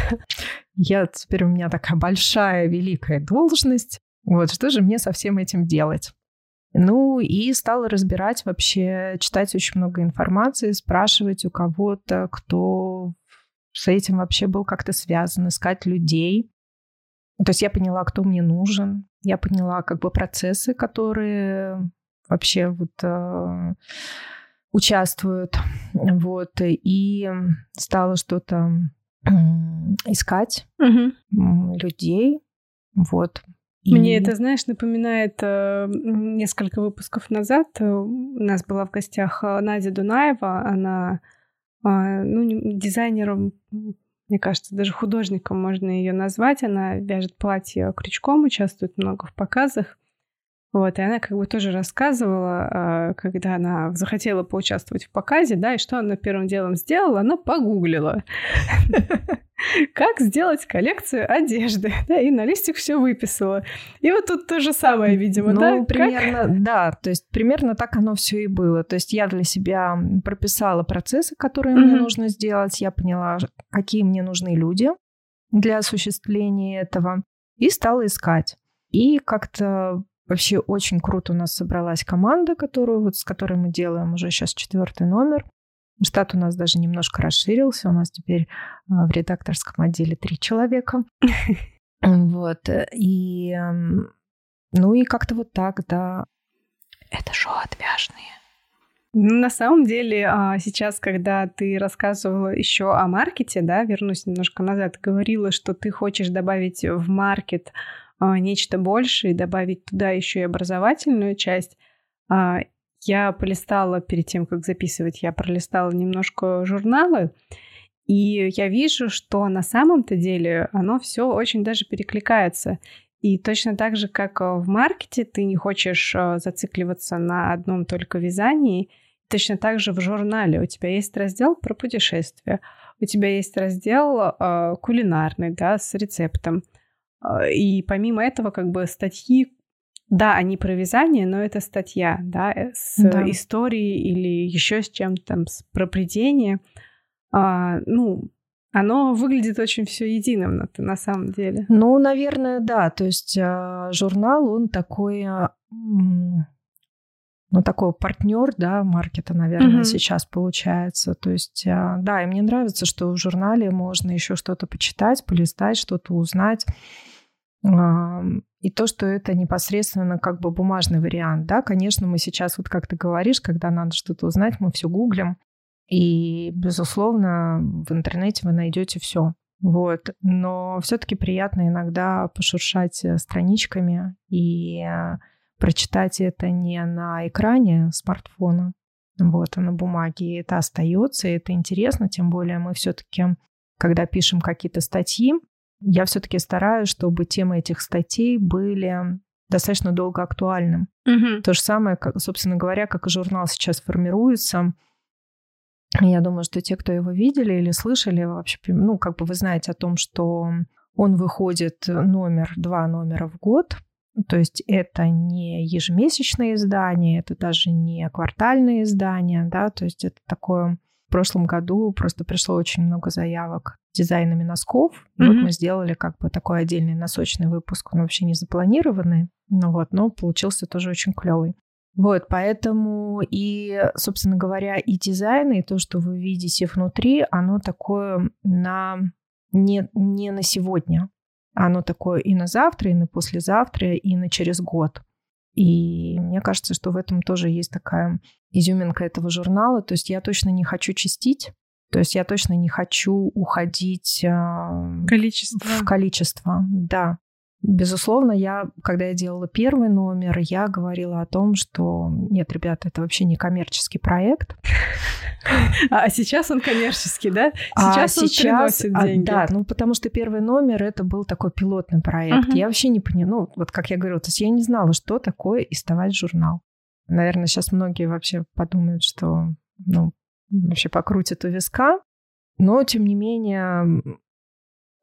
Я теперь у меня такая большая, великая должность. Вот что же мне со всем этим делать? Ну и стала разбирать вообще, читать очень много информации, спрашивать у кого-то, кто с этим вообще был как-то связан, искать людей. То есть я поняла, кто мне нужен, я поняла как бы процессы, которые вообще вот а, участвуют. Вот. И стала что-то искать угу. людей. Вот. И... Мне это, знаешь, напоминает э, несколько выпусков назад. У нас была в гостях э, Надя Дунаева. Она э, ну, дизайнером, мне кажется, даже художником можно ее назвать. Она вяжет платье крючком, участвует много в показах. Вот, и она как бы тоже рассказывала, а, когда она захотела поучаствовать в показе, да, и что она первым делом сделала, она погуглила. Как сделать коллекцию одежды, да, и на листик все выписала. И вот тут то же самое, видимо, ну, да? примерно, да, то есть примерно так оно все и было. То есть я для себя прописала процессы, которые мне нужно сделать, я поняла, какие мне нужны люди для осуществления этого, и стала искать. И как-то Вообще очень круто у нас собралась команда, которую, вот, с которой мы делаем уже сейчас четвертый номер. Штат у нас даже немножко расширился. У нас теперь а, в редакторском отделе три человека. Вот. И ну и как-то вот так, да. Это шоу отвяжные. Ну, на самом деле, а, сейчас, когда ты рассказывала еще о маркете, да, вернусь немножко назад, говорила, что ты хочешь добавить в маркет нечто большее и добавить туда еще и образовательную часть. А, я полистала перед тем, как записывать, я пролистала немножко журналы, и я вижу, что на самом-то деле оно все очень даже перекликается. И точно так же, как в маркете, ты не хочешь а, зацикливаться на одном только вязании, точно так же в журнале у тебя есть раздел про путешествия, у тебя есть раздел э, кулинарный, да, с рецептом. Э, и помимо этого, как бы статьи, да, они про вязание, но это статья, да, э, с да. историей или еще с чем-то там, с про плетение. А, ну, оно выглядит очень все единым на, на самом деле. Ну, наверное, да. То есть э, журнал, он такой, э, ну, такой партнер, да, маркета, наверное, mm-hmm. сейчас получается. То есть, э, да, и мне нравится, что в журнале можно еще что-то почитать, полистать, что-то узнать. И то, что это непосредственно как бы бумажный вариант, да, конечно, мы сейчас, вот как ты говоришь, когда надо что-то узнать, мы все гуглим, и, безусловно, в интернете вы найдете все. Вот. Но все-таки приятно иногда пошуршать э, страничками и э, прочитать это не на экране смартфона, вот, а на бумаге. И это остается, и это интересно, тем более мы все-таки, когда пишем какие-то статьи, я все-таки стараюсь, чтобы темы этих статей были достаточно долго актуальным. Угу. То же самое, как, собственно говоря, как и журнал сейчас формируется – я думаю, что те, кто его видели или слышали, вообще, ну, как бы вы знаете о том, что он выходит номер, два номера в год. То есть это не ежемесячное издание, это даже не квартальное издание, да, то есть это такое... В прошлом году просто пришло очень много заявок дизайнами носков. Mm-hmm. Вот мы сделали как бы такой отдельный носочный выпуск, он вообще не запланированный, ну вот, но получился тоже очень клевый. Вот, поэтому и, собственно говоря, и дизайн, и то, что вы видите внутри, оно такое на не, не на сегодня. Оно такое и на завтра, и на послезавтра, и на через год. И мне кажется, что в этом тоже есть такая изюминка этого журнала. То есть я точно не хочу чистить, то есть я точно не хочу уходить количество. в количество. Да. Безусловно, я, когда я делала первый номер, я говорила о том, что нет, ребята, это вообще не коммерческий проект. А сейчас он коммерческий, да? Сейчас а он сейчас, приносит а, деньги. Да, ну потому что первый номер это был такой пилотный проект. Uh-huh. Я вообще не поняла, ну вот как я говорила, то есть я не знала, что такое издавать журнал. Наверное, сейчас многие вообще подумают, что ну вообще покрутят у виска. Но, тем не менее,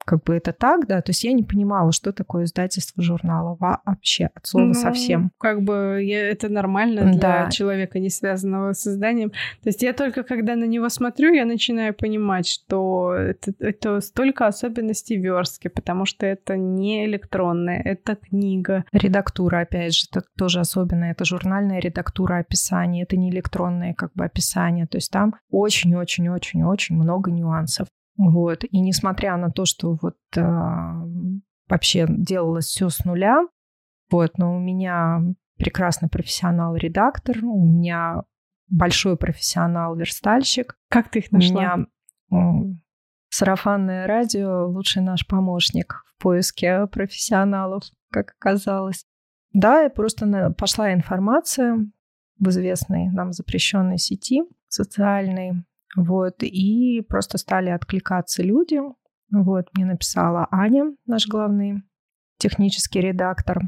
как бы это так, да, то есть я не понимала, что такое издательство журнала вообще от слова ну, совсем. Как бы я, это нормально для да. человека, не связанного с изданием. То есть я только когда на него смотрю, я начинаю понимать, что это, это столько особенностей верстки, потому что это не электронная, это книга. Редактура, опять же, это тоже особенно, это журнальная редактура описания, это не электронное как бы описание, то есть там очень-очень-очень-очень много нюансов. Вот. И несмотря на то, что вот э, вообще делалось все с нуля, вот, но у меня прекрасный профессионал-редактор, у меня большой профессионал-верстальщик. Как ты их нашла? У меня сарафанное радио — лучший наш помощник в поиске профессионалов, как оказалось. Да, и просто пошла информация в известной нам запрещенной сети социальной вот, и просто стали откликаться люди. Вот, мне написала Аня, наш главный технический редактор,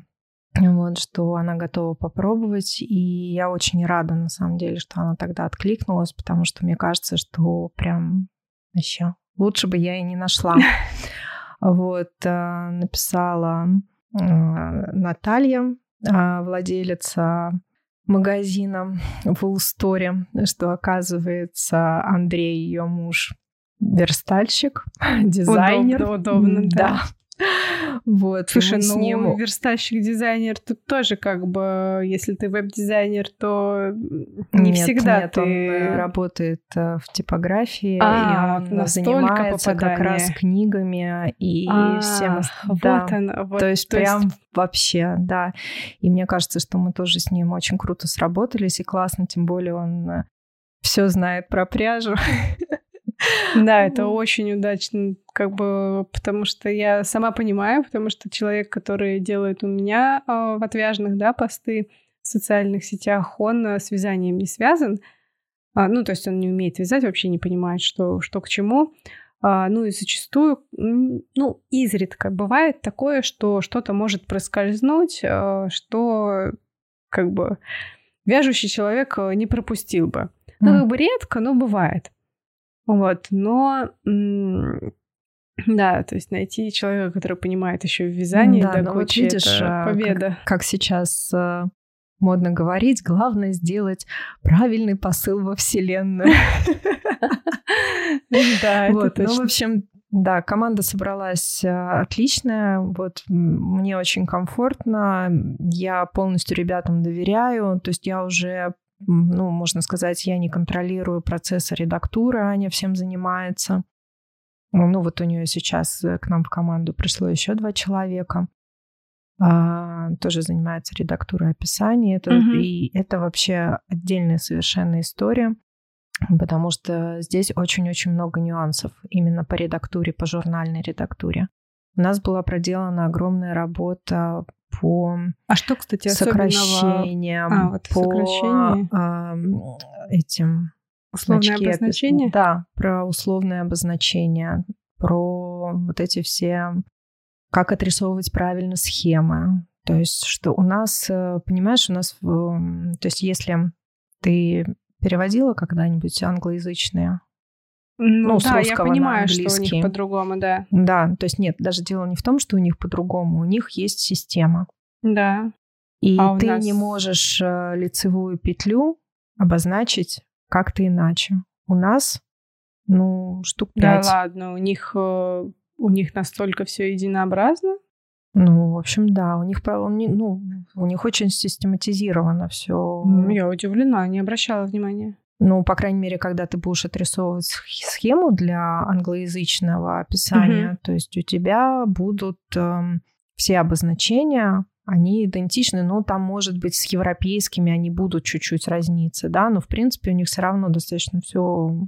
вот, что она готова попробовать. И я очень рада, на самом деле, что она тогда откликнулась, потому что мне кажется, что прям еще лучше бы я и не нашла. Вот, э, написала э, Наталья, э, владелица магазина в Улсторе, что оказывается Андрей, ее муж, верстальщик, дизайнер. Удобно, удобно, да. да. Вот, Слушай, ну, ним... верстальщик-дизайнер тут тоже как бы, если ты веб-дизайнер, то не нет, всегда нет, ты... он э, работает э, в типографии, а, и он занимается попадание. как раз книгами и а, всем... Вот да. он, вот, то есть то прям есть... вообще, да. И мне кажется, что мы тоже с ним очень круто сработались, и классно, тем более он э, все знает про пряжу. Да, это очень удачно, как бы, потому что я сама понимаю, потому что человек, который делает у меня э, в отвяжных, да, посты в социальных сетях, он э, с вязанием не связан. А, ну, то есть он не умеет вязать, вообще не понимает, что, что к чему. А, ну и зачастую, ну, изредка бывает такое, что что-то может проскользнуть, а, что как бы вяжущий человек э, не пропустил бы. Ну, как бы редко, но бывает. Вот, но да, то есть найти человека, который понимает еще в вязании, да, да вот видишь, это победа. Как, как сейчас э, модно говорить, главное сделать правильный посыл во Вселенную. Да, вот. Ну, в общем, да, команда собралась э, отличная. Вот мне очень комфортно. Я полностью ребятам доверяю. То есть я уже, ну, можно сказать, я не контролирую процессы редактуры, Аня всем занимается. Ну, вот у нее сейчас э, к нам в команду пришло еще два человека. А, тоже занимается редактурой описаний. Это, угу. И это вообще отдельная совершенно история, потому что здесь очень-очень много нюансов именно по редактуре, по журнальной редактуре. У нас была проделана огромная работа по а что, кстати, сокращениям, а, вот по а, этим Условное значки, обозначение? Да, про условное обозначение, про вот эти все, как отрисовывать правильно схемы. То есть, что у нас, э, понимаешь, у нас, то есть, если ты переводила когда-нибудь англоязычные ну, да, я понимаю, что у них по-другому, да. Да, то есть нет, даже дело не в том, что у них по-другому, у них есть система. Да. И а ты нас... не можешь э, лицевую петлю обозначить как-то иначе. У нас, ну, штук пять. Да ладно, у них, э, у них настолько все единообразно? Ну, в общем, да, у них, ну, у них очень систематизировано все. Я удивлена, не обращала внимания. Ну, по крайней мере, когда ты будешь отрисовывать схему для англоязычного описания, угу. то есть у тебя будут э, все обозначения они идентичны, но там, может быть, с европейскими они будут чуть-чуть разниться, да, но, в принципе, у них все равно достаточно все...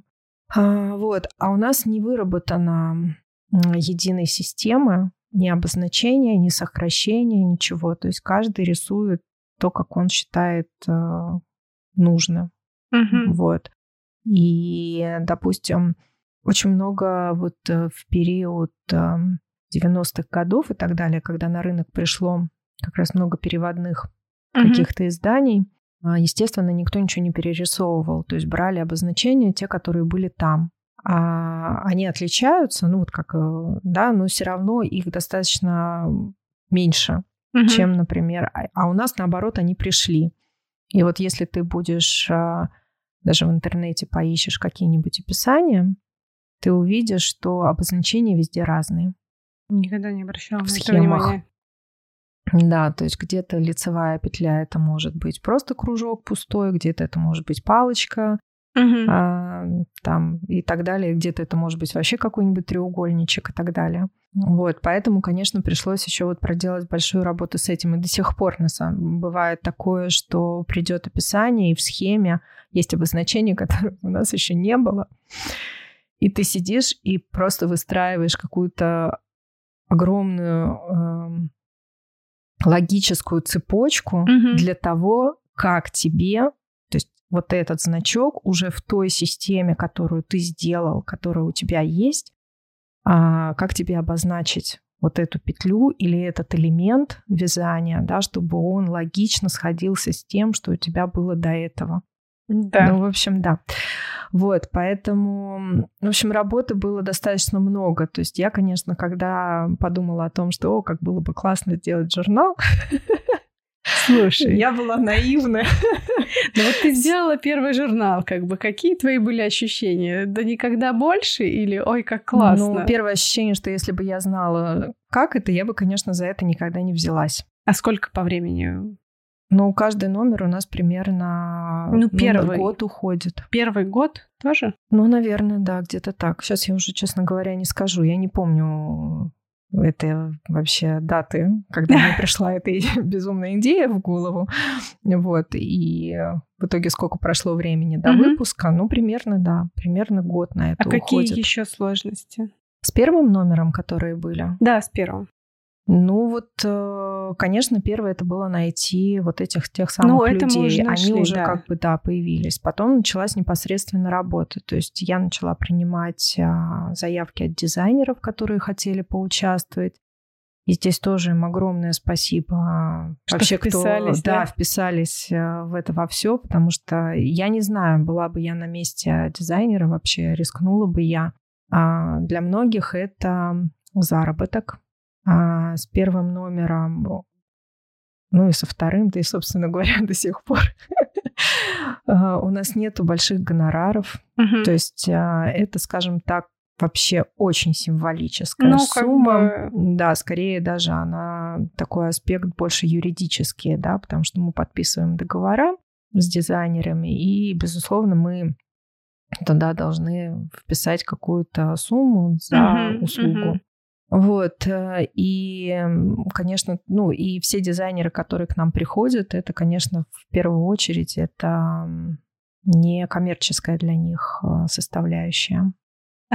А, вот. А у нас не выработана единой системы, ни обозначения, ни сокращения, ничего. То есть каждый рисует то, как он считает э, нужным. Mm-hmm. Вот. И, допустим, очень много вот э, в период 90-х эм, годов и так далее, когда на рынок пришло как раз много переводных mm-hmm. каких-то изданий. А, естественно, никто ничего не перерисовывал, то есть брали обозначения те, которые были там. А они отличаются, ну вот как, э, да, но все равно их достаточно меньше, mm-hmm. чем, например, а, а у нас наоборот они пришли. И вот если ты будешь а, даже в интернете поищешь какие-нибудь описания, ты увидишь, что обозначения везде разные. Никогда не обращала в внимания. Да, то есть где-то лицевая петля это может быть просто кружок пустой, где-то это может быть палочка, угу. а, там и так далее, где-то это может быть вообще какой-нибудь треугольничек и так далее. Вот, поэтому, конечно, пришлось еще вот проделать большую работу с этим. И до сих пор на самом бывает такое, что придет описание, и в схеме есть обозначение, которого у нас еще не было. И ты сидишь и просто выстраиваешь какую-то огромную э, логическую цепочку угу. для того, как тебе, то есть вот этот значок уже в той системе, которую ты сделал, которая у тебя есть, а, как тебе обозначить вот эту петлю или этот элемент вязания, да, чтобы он логично сходился с тем, что у тебя было до этого. Да. Ну, в общем, да. Вот, поэтому, в общем, работы было достаточно много. То есть я, конечно, когда подумала о том, что, о, как было бы классно сделать журнал, Слушай, я была наивная. Ну вот ты сделала первый журнал, как бы какие твои были ощущения? Да никогда больше или ой, как классно? Ну, первое ощущение, что если бы я знала, как это, я бы, конечно, за это никогда не взялась. А сколько по времени ну, каждый номер у нас примерно ну, первый год уходит. Первый год тоже? Ну, наверное, да, где-то так. Сейчас я уже, честно говоря, не скажу. Я не помню этой вообще даты, когда мне пришла эта безумная идея в голову. Вот. И в итоге сколько прошло времени до выпуска? Ну, примерно, да, примерно год на это уходит. А какие еще сложности? С первым номером, которые были? Да, с первым. Ну вот, э, конечно, первое это было найти вот этих тех самых ну, людей. Уже нашли, Они уже да. как бы да появились. Потом началась непосредственно работа. То есть я начала принимать а, заявки от дизайнеров, которые хотели поучаствовать. И здесь тоже им огромное спасибо что вообще, вписались, кто да? Да, вписались э, в это во все, потому что я не знаю, была бы я на месте дизайнера вообще, рискнула бы я. А для многих это заработок. А с первым номером, ну и со вторым, да и, собственно говоря, до сих пор а, у нас нету больших гонораров. То есть а, это, скажем так, вообще очень символическая Ну, как сумма. бы- Да, скорее даже она такой аспект больше юридический, да, потому что мы подписываем договора с дизайнерами, и, безусловно, мы туда должны вписать какую-то сумму за Мгм, услугу. мгм. Вот, э, и, конечно, ну, и все дизайнеры, которые к нам приходят, это, конечно, в первую очередь, это не коммерческая для них э, составляющая.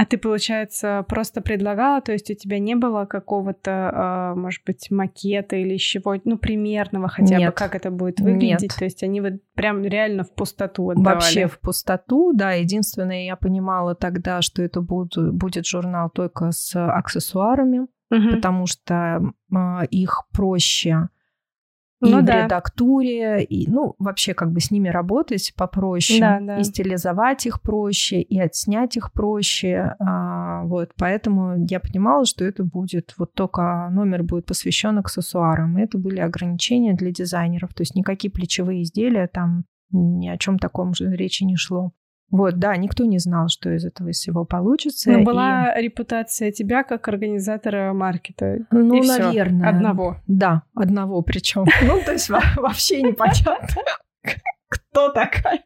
А ты, получается, просто предлагала, то есть у тебя не было какого-то, а, может быть, макета или чего, ну, примерного хотя бы, Нет. как это будет выглядеть? Нет. То есть они вот прям реально в пустоту отдавали? Вообще в пустоту, да. Единственное, я понимала тогда, что это будет, будет журнал только с аксессуарами, Мгм. потому что а, их проще и Ну в да. редактуре, и, ну, вообще как бы с ними работать попроще, Да, да. и стилизовать их проще, и отснять их проще, а, вот, поэтому я понимала, что это будет, вот только номер будет посвящен аксессуарам, и это были ограничения для дизайнеров, то есть никакие плечевые изделия там ни о чем таком же речи не шло. Вот, да, никто не знал, что из этого всего получится. И- была репутация тебя как организатора маркета. ну, и всё, наверное. Одного. Да, одного причем. Ну, то есть во- вообще непонятно, кто такая.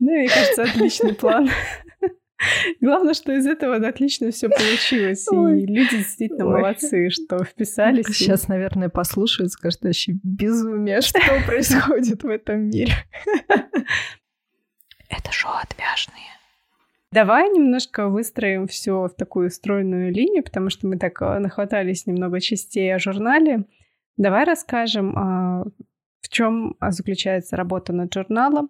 Ну, мне кажется, отличный план. Главное, что из этого отлично все получилось. Ой. И люди действительно Ой. молодцы, что вписались. и- Сейчас, наверное, послушают, скажут, вообще безумие, что происходит в этом мире. Это шоу отвяжные. Давай немножко выстроим все в такую стройную линию, потому что мы так э, нахватались немного частей о журнале. Давай расскажем, а, в чем заключается работа над журналом.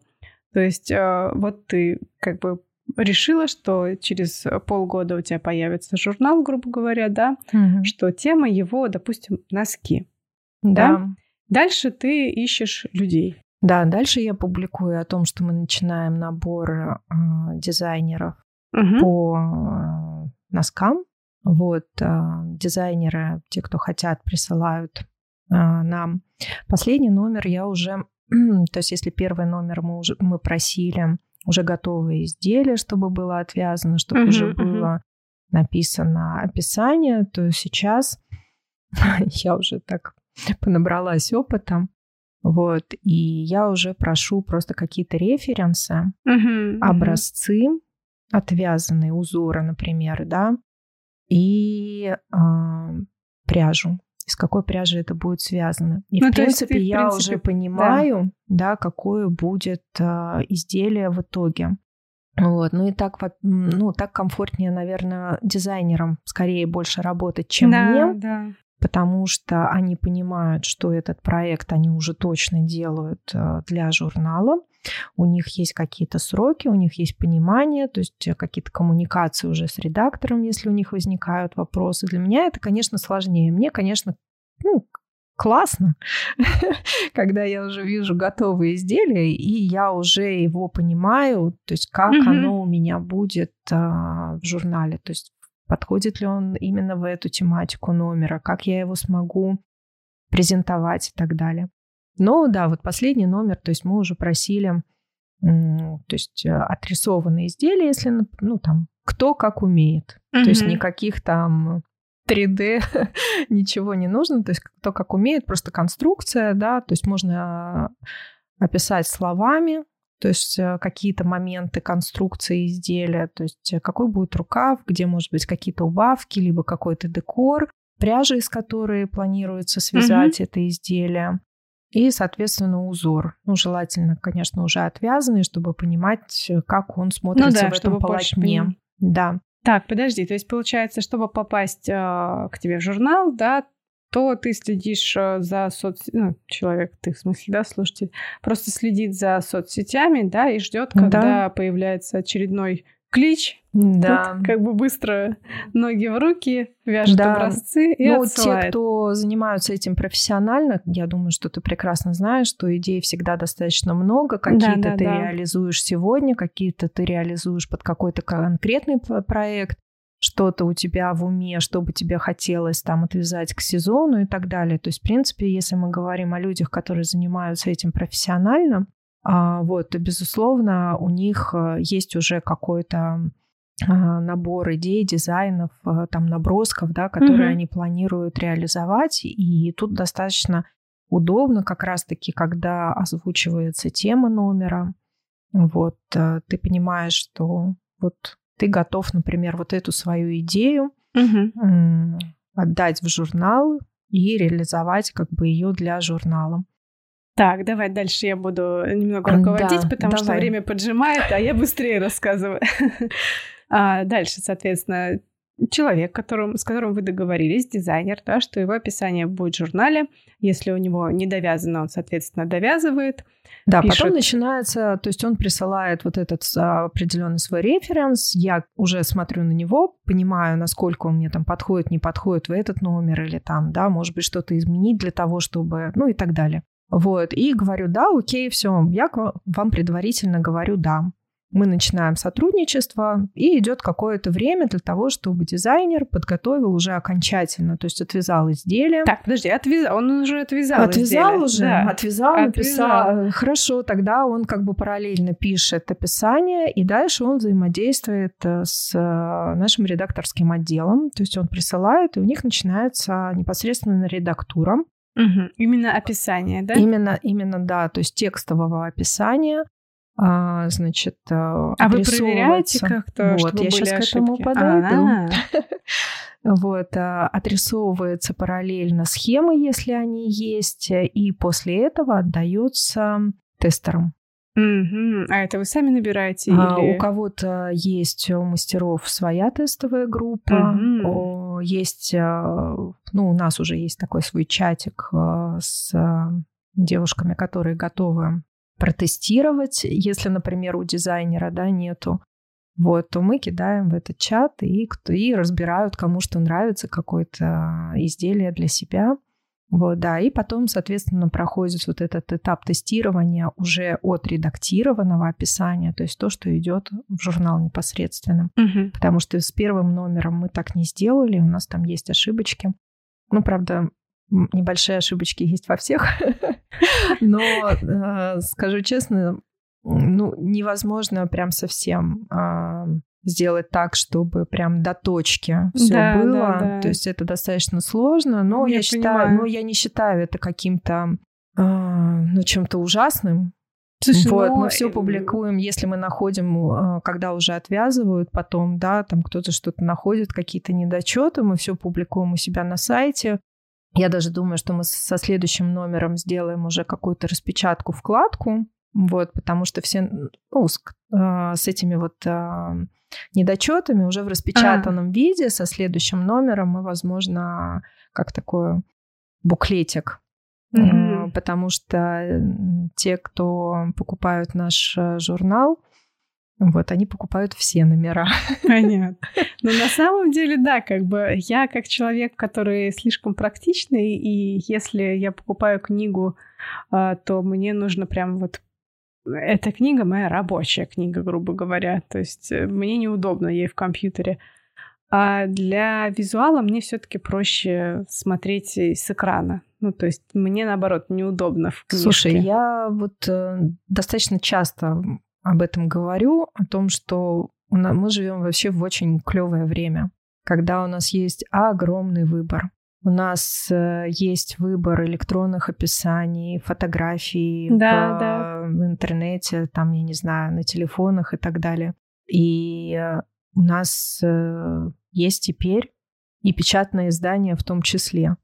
То есть а, вот ты как бы решила, что через полгода у тебя появится журнал, грубо говоря, да, что тема его, допустим, носки. Да. Дальше ты ищешь людей. Да, дальше я публикую о том, что мы начинаем набор э, дизайнеров Мгм. по э, носкам. Вот, э, дизайнеры, те, кто хотят, присылают э, нам. Последний номер я уже... То есть если первый номер мы, уже, мы просили уже готовые изделия, чтобы было отвязано, чтобы Мгм, уже было написано описание, то сейчас я уже так понабралась опыта. Вот, и я уже прошу просто какие-то референсы, мгм. образцы, отвязанные узоры, например, да, и а, пряжу. Из какой пряжи это будет связано. И, Ну, в принципе, ты, в я принципе, уже понимаю, да. какое будет а, изделие в итоге. Вот. Ну и так, ну, так комфортнее, наверное, дизайнерам скорее больше работать, чем да, мне да. Потому что они понимают, что этот проект они уже точно делают э, для журнала. У них есть какие-то сроки, у них есть понимание, то есть э, какие-то коммуникации уже с редактором, если у них возникают вопросы. Для меня это, конечно, сложнее. Мне, конечно, ну, классно, когда я уже вижу готовые изделия, и я уже его понимаю, то есть как Мгм. оно у меня будет а, в журнале, то есть подходит ли он именно в эту тематику номера, как я его смогу презентовать и так далее. Но да, вот последний номер, то есть мы уже просили, то есть э, отрисованные изделия, если, ну там, кто как умеет. То есть никаких там 3D ничего не нужно, то есть кто как умеет, просто конструкция, да, то есть можно описать словами, то есть э, какие-то моменты конструкции изделия, то есть э, какой будет рукав, где, может быть, какие-то убавки, либо какой-то декор, пряжа, из которой планируется связать это изделие, и, соответственно, узор. Ну, желательно, конечно, уже отвязанный, чтобы понимать, э, как он смотрится Ну да, в этом полотне. Да. Так, подожди, то есть получается, чтобы попасть а, к тебе в журнал, да, то ты следишь а, за соцсетями, ну, человек, ты в смысле, да, слушатель, просто следит за соцсетями, да, и ждет, когда Да. появляется очередной клич. Да. Тут как бы быстро ноги в руки, вяжут да. образцы и Ну, отсылает. те, кто занимаются этим профессионально, я думаю, что ты прекрасно знаешь, что идей всегда достаточно много. Какие-то да, ты да. реализуешь сегодня, какие-то ты реализуешь под какой-то конкретный проект что-то у тебя в уме, что бы тебе хотелось там отвязать к сезону и так далее. То есть, в принципе, если мы говорим о людях, которые занимаются этим профессионально, а, вот, то, безусловно, у них э, есть уже какой-то а, набор идей, дизайнов, э, там, набросков, да, которые mm-hmm. они планируют реализовать. И тут достаточно удобно как раз-таки, когда озвучивается тема номера, вот, э, ты понимаешь, что вот ты готов, например, вот эту свою идею Мгм. отдать в журнал и реализовать как бы ее для журнала. Так, давай дальше я буду немного Да, руководить, потому что давай. время поджимает, а я быстрее рассказываю. А Дальше, соответственно, человек, которым, с которым вы договорились, дизайнер, да, что его описание будет в журнале. Если у него не довязано, он, соответственно, довязывает. Да, Пишет. потом начинается, то есть он присылает вот этот а, определенный свой референс, я уже смотрю на него, понимаю, насколько он мне там подходит, не подходит в этот номер или там, да, может быть, что-то изменить для того, чтобы, ну и так далее. Вот, и говорю, да, окей, все, я вам предварительно говорю да. Мы начинаем сотрудничество, и идет какое-то время для того, чтобы дизайнер подготовил уже окончательно, то есть отвязал изделие. Так, подожди, отвязал, он уже отвязал Отвязал изделие. уже, Да. отвязал, Отвязал. написал. Хорошо, тогда он как бы параллельно пишет описание, и дальше он взаимодействует э, с э, нашим редакторским отделом. То есть он присылает, и у них начинается непосредственно редактура. Мгм. Именно описание, да? Именно, именно, да, то есть текстового описания. А, значит, а А вы проверяете как-то, Вот, чтобы я были сейчас к этому ошибки? подойду. А, Вот, а, отрисовывается параллельно схемы, если они есть, и после этого отдается тестерам. мгм. А это вы сами набираете? А, или... У кого-то есть у мастеров своя тестовая группа, о, есть, а, ну, у нас уже есть такой свой чатик а, с а, девушками, которые готовы протестировать, если, например, у дизайнера, да, нету. Вот, то мы кидаем в этот чат и, кто- и разбирают, кому что нравится, какое-то изделие для себя. Вот, да, и потом, соответственно, проходит вот этот этап тестирования уже от редактированного описания, то есть то, что идет в журнал непосредственно. Мгм. Потому что с первым номером мы так не сделали, у нас там есть ошибочки. Ну, правда, небольшие ошибочки есть во всех, но, э, скажу честно, ну, невозможно прям совсем а, сделать так, чтобы прям до точки все Да, да, было. да. То есть это достаточно сложно, но Я я, считаю, понимаю. но я не считаю это каким-то а, ну, чем-то ужасным. Слушай, вот, ну, мы все э, публикуем, если мы находим, а, когда уже отвязывают, потом, да, там кто-то что-то находит, какие-то недочеты, мы все публикуем у себя на сайте. Я даже думаю, что мы со следующим номером сделаем уже какую-то распечатку, вкладку, вот, потому что все, ну, с, а, с этими вот а, недочетами уже в распечатанном виде со следующим номером мы, возможно, как такой буклетик. Э, потому что те, кто покупают наш э, журнал, вот, они покупают все номера. Понятно. Но на самом деле, да, как бы я как человек, который слишком практичный, и если я покупаю книгу, а, то мне нужно прям вот эта книга моя рабочая книга, грубо говоря. То есть э, мне неудобно ей в компьютере. А для визуала мне все-таки проще смотреть с экрана. Ну, то есть мне, наоборот, неудобно в книжке. Слушай, я вот э, достаточно часто об этом говорю, о том, что у на- мы живем вообще в очень клевое время, когда у нас есть огромный выбор. У нас э, есть выбор электронных описаний, фотографий Да, в, да. в интернете, там, я не знаю, на телефонах и так далее. И э, у нас э, есть теперь и печатное издание в том числе.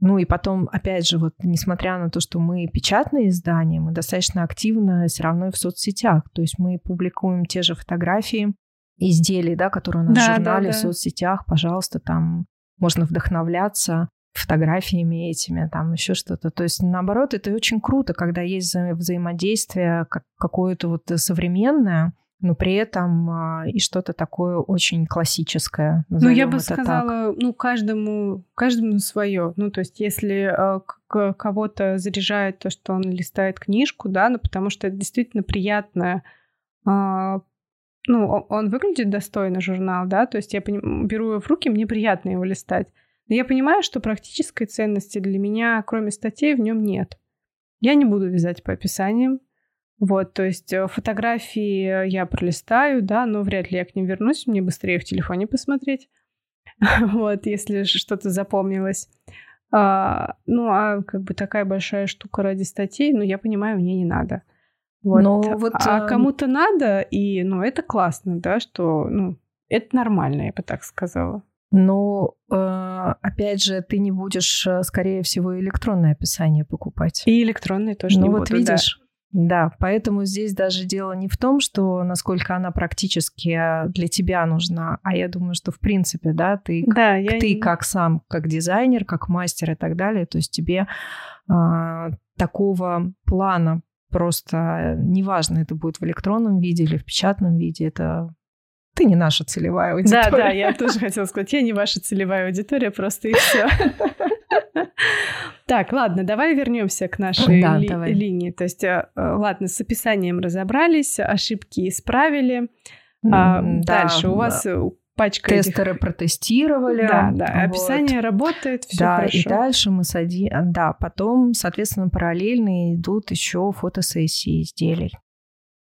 Ну и потом, опять же, вот несмотря на то, что мы печатное издание, мы достаточно активно все равно и в соцсетях. То есть мы публикуем те же фотографии изделий, да, которые у нас Да, в да, журнале, да. в соцсетях. Пожалуйста, там можно вдохновляться фотографиями этими, там еще что-то. То есть, наоборот, это очень круто, когда есть вза- взаимодействие как какое-то вот современное, но при этом а, и что-то такое очень классическое. Ну, я бы сказала, так. ну, каждому, каждому свое. Ну, то есть, если э, кого-то заряжает то, что он листает книжку, да, ну, потому что это действительно приятно. Э, ну, он выглядит достойно, журнал, да, то есть я поним, беру его в руки, мне приятно его листать. Но я понимаю, что практической ценности для меня, кроме статей, в нем нет. Я не буду вязать по описаниям, вот, то есть э, фотографии я пролистаю, да, но вряд ли я к ним вернусь, мне быстрее в телефоне посмотреть, вот, если что-то запомнилось. А, ну, а как бы такая большая штука ради статей, ну, я понимаю, мне не надо. Вот. Но вот, а э... кому-то надо, и, ну, это классно, да, что, ну, это нормально, я бы так сказала. Ну, э, опять же, ты не будешь, э, скорее всего, электронное описание покупать. И электронное тоже ну, не вот буду, видишь, да. Да, поэтому здесь даже дело не в том, что насколько она практически а, для тебя нужна, а я думаю, что в принципе, да, ты, да, я... ты как сам, как дизайнер, как мастер и так далее, то есть тебе а, такого плана просто неважно, это будет в электронном виде или в печатном виде, это ты не наша целевая аудитория. Да, да, я тоже хотела сказать, я не ваша целевая аудитория, просто и все. Так, ладно, давай вернемся к нашей да, ли- давай. линии. То есть, э, ладно, с описанием разобрались, ошибки исправили. А, да, дальше у вас да. Э, пачка Тестеры этих... протестировали. Да, да, вот. описание работает, все да, хорошо. и дальше мы садим... Да, потом, соответственно, параллельно идут еще фотосессии изделий.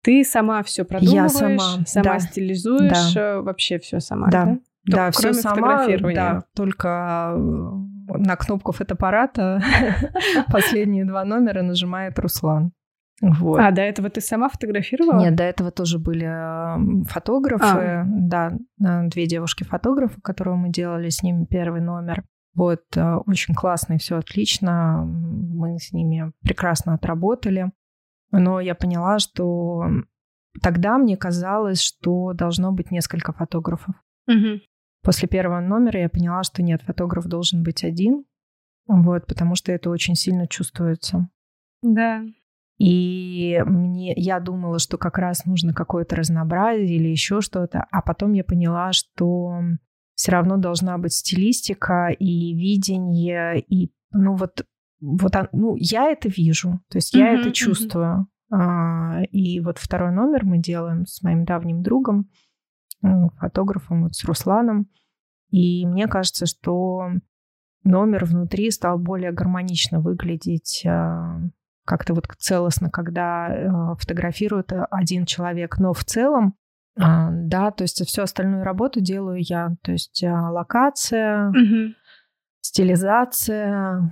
Ты сама все продумываешь, Я сама, сама да. стилизуешь, да. вообще все сама, да? Да, да все сама, да, только на кнопку фотоаппарата последние два номера нажимает Руслан. Вот. А, до этого ты сама фотографировала? Нет, до этого тоже были фотографы, а. да, две девушки-фотографы, которые мы делали с ними первый номер. Вот, э, очень классно и все отлично. Мы с ними прекрасно отработали. Но я поняла, что тогда мне казалось, что должно быть несколько фотографов. Угу. После первого номера я поняла, что нет, фотограф должен быть один, вот, потому что это очень сильно чувствуется. Да. И мне, я думала, что как раз нужно какое-то разнообразие или еще что-то, а потом я поняла, что все равно должна быть стилистика и видение, и ну вот, вот ну, я это вижу, то есть я mm-hmm, это чувствую. Mm-hmm. И вот второй номер мы делаем с моим давним другом, фотографом, вот с Русланом. И мне кажется, что номер внутри стал более гармонично выглядеть а, как-то вот целостно, когда а, фотографирует один человек. Но в целом, а, да, то есть всю остальную работу делаю я. То есть локация, угу. стилизация,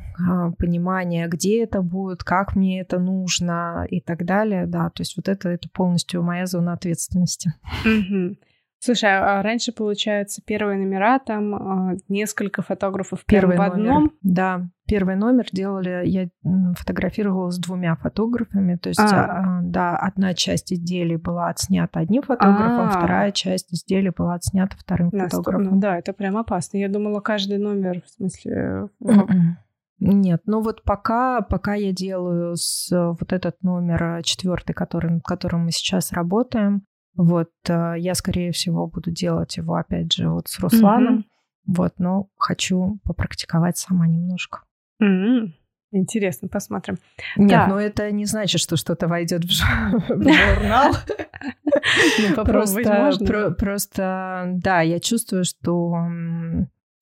понимание, где это будет, как мне это нужно и так далее. Да, то есть вот это, это полностью моя зона ответственности. Угу. Слушай, а раньше, получается, первые номера, там а, несколько фотографов первый в одном? Номер, да, первый номер делали, я фотографировала с двумя фотографами, то есть, а. А, да, одна часть изделий была отснята одним фотографом, А-а-а. вторая часть изделий была отснята вторым Настолько, фотографом. Да, это прям опасно. Я думала, каждый номер, в смысле... М-м. Нет, ну вот пока, пока я делаю с, вот этот номер четвертый, который, над которым мы сейчас работаем, вот э, я, скорее всего, буду делать его, опять же, вот с Русланом. Mm-hmm. Вот, но хочу попрактиковать сама немножко. Mm-hmm. Интересно, посмотрим. Нет, да. но это не значит, что что-то войдет в журнал. Просто, просто, да, я чувствую, что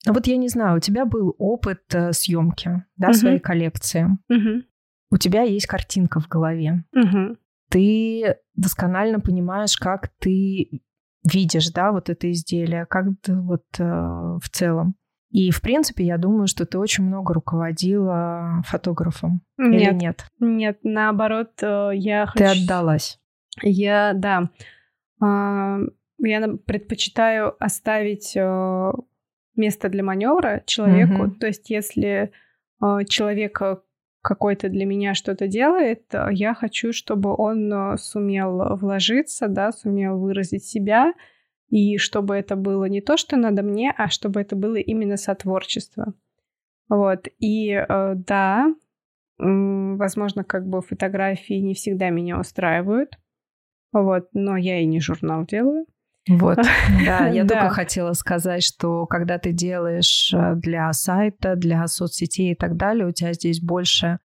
вот я не знаю, у тебя был опыт э, съемки, да, своей коллекции. У тебя есть картинка в голове ты досконально понимаешь, как ты видишь, да, вот это изделие, как вот э, в целом. И, в принципе, я думаю, что ты очень много руководила фотографом. Нет, или нет? Нет, наоборот, э, я хочу... Ты отдалась. Я, да. Э, я предпочитаю оставить э, место для маневра человеку. Угу. То есть, если э, человек какой-то для меня что-то делает, э, я хочу, чтобы он э, сумел вложиться, да, сумел выразить себя, и чтобы это было не то, что надо мне, а чтобы это было именно сотворчество. Вот. И э, да, возможно, как бы фотографии не всегда меня устраивают. Вот, но я и не журнал делаю. Вот, да, я только хотела сказать, что когда ты делаешь э, для сайта, для соцсетей и так далее, у тебя здесь больше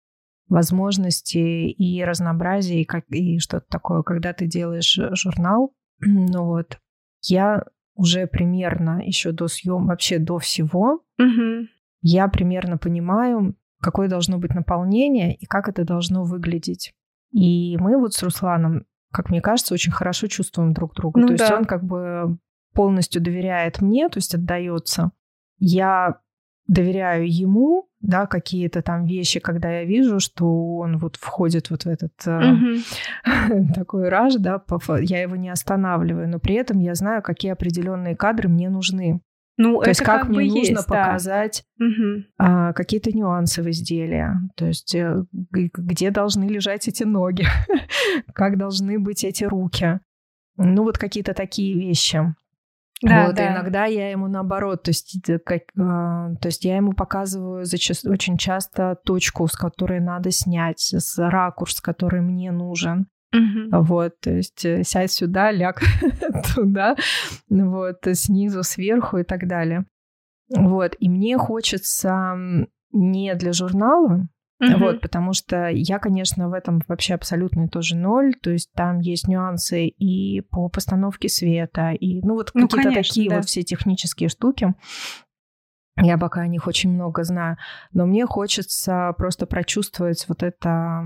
возможностей и разнообразия, и, как, и что-то такое, когда ты делаешь э, журнал. Ну вот, я уже примерно еще до съем, вообще до всего, угу. я примерно понимаю, какое должно быть наполнение и как это должно выглядеть. И мы вот с Русланом как мне кажется, очень хорошо чувствуем друг друга. Ну, то да. есть он как бы полностью доверяет мне, то есть отдается. Я доверяю ему, да, какие-то там вещи, когда я вижу, что он вот входит вот в этот угу. такой раж, да, я его не останавливаю, но при этом я знаю, какие определенные кадры мне нужны. Ну, то есть как, как мне нужно есть, показать да. а, какие-то нюансы в изделии, то есть э, где должны лежать эти ноги, как должны быть эти руки, ну вот какие-то такие вещи. Да, вот, да. иногда я ему наоборот, то есть, как, э, то есть я ему показываю зачастую, очень часто точку, с которой надо снять, с ракурс, который мне нужен. Угу. Вот, то есть э, сядь сюда, ляг туда, вот, снизу, сверху и так далее. Вот, и мне хочется не для журнала, uh Вот, потому что я, конечно, в этом вообще абсолютно тоже ноль. То есть там есть нюансы и по постановке света, и ну вот ну, какие-то такие да. вот все технические штуки. Я пока о них очень много знаю. Но мне хочется просто прочувствовать вот это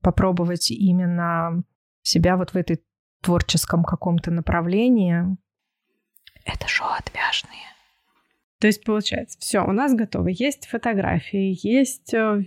попробовать именно себя вот в этой творческом каком-то направлении. Это шоу отвяжные. То есть получается, все, у нас готово. Есть фотографии, есть э,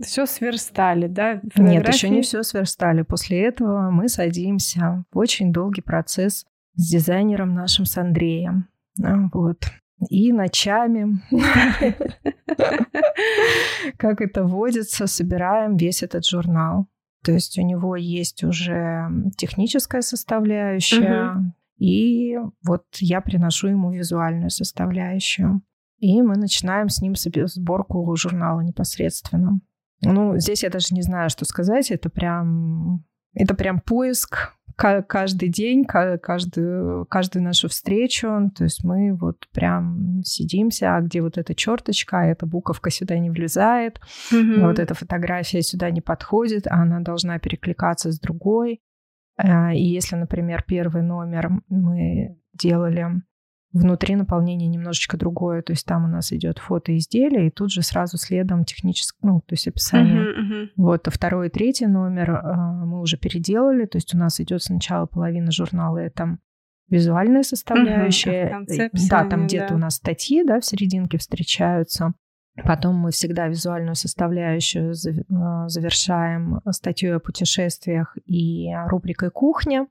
все сверстали, да? Фотографии... Нет, еще не все сверстали. После этого мы садимся в очень долгий процесс с дизайнером нашим, с Андреем. Вот и ночами, как это водится, собираем весь этот журнал. То есть у него есть уже техническая составляющая, и вот я приношу ему визуальную составляющую. И мы начинаем с ним сборку журнала непосредственно. Ну, здесь я даже не знаю, что сказать. Это прям, это прям поиск каждый день, каждую, каждую нашу встречу. То есть мы вот прям сидимся, а где вот эта черточка, а эта буковка сюда не влезает, mm-hmm. вот эта фотография сюда не подходит, а она должна перекликаться с другой. А, и если, например, первый номер мы делали Внутри наполнение немножечко другое, то есть там у нас идет фото изделия, и тут же сразу следом техническое, ну, то есть описание. Uh-huh, uh-huh. Вот, а второй и третий номер э, мы уже переделали, то есть у нас идет сначала половина журнала, это визуальная составляющая. Uh-huh, да, там где-то да. у нас статьи, да, в серединке встречаются. Потом мы всегда визуальную составляющую э, завершаем статьей о путешествиях и рубрикой «Кухня».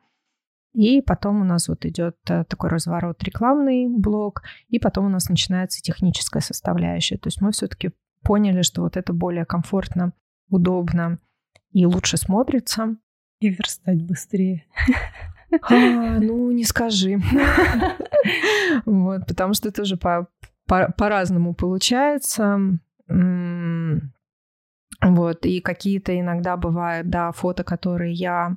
И потом у нас вот идет э, такой разворот рекламный блок, и потом у нас начинается техническая составляющая. То есть мы все-таки поняли, что вот это более комфортно, удобно и лучше смотрится. И верстать быстрее. А, ну, не скажи. Вот, потому что тоже по, по, по-разному получается. Вот, и какие-то иногда бывают, да, фото, которые я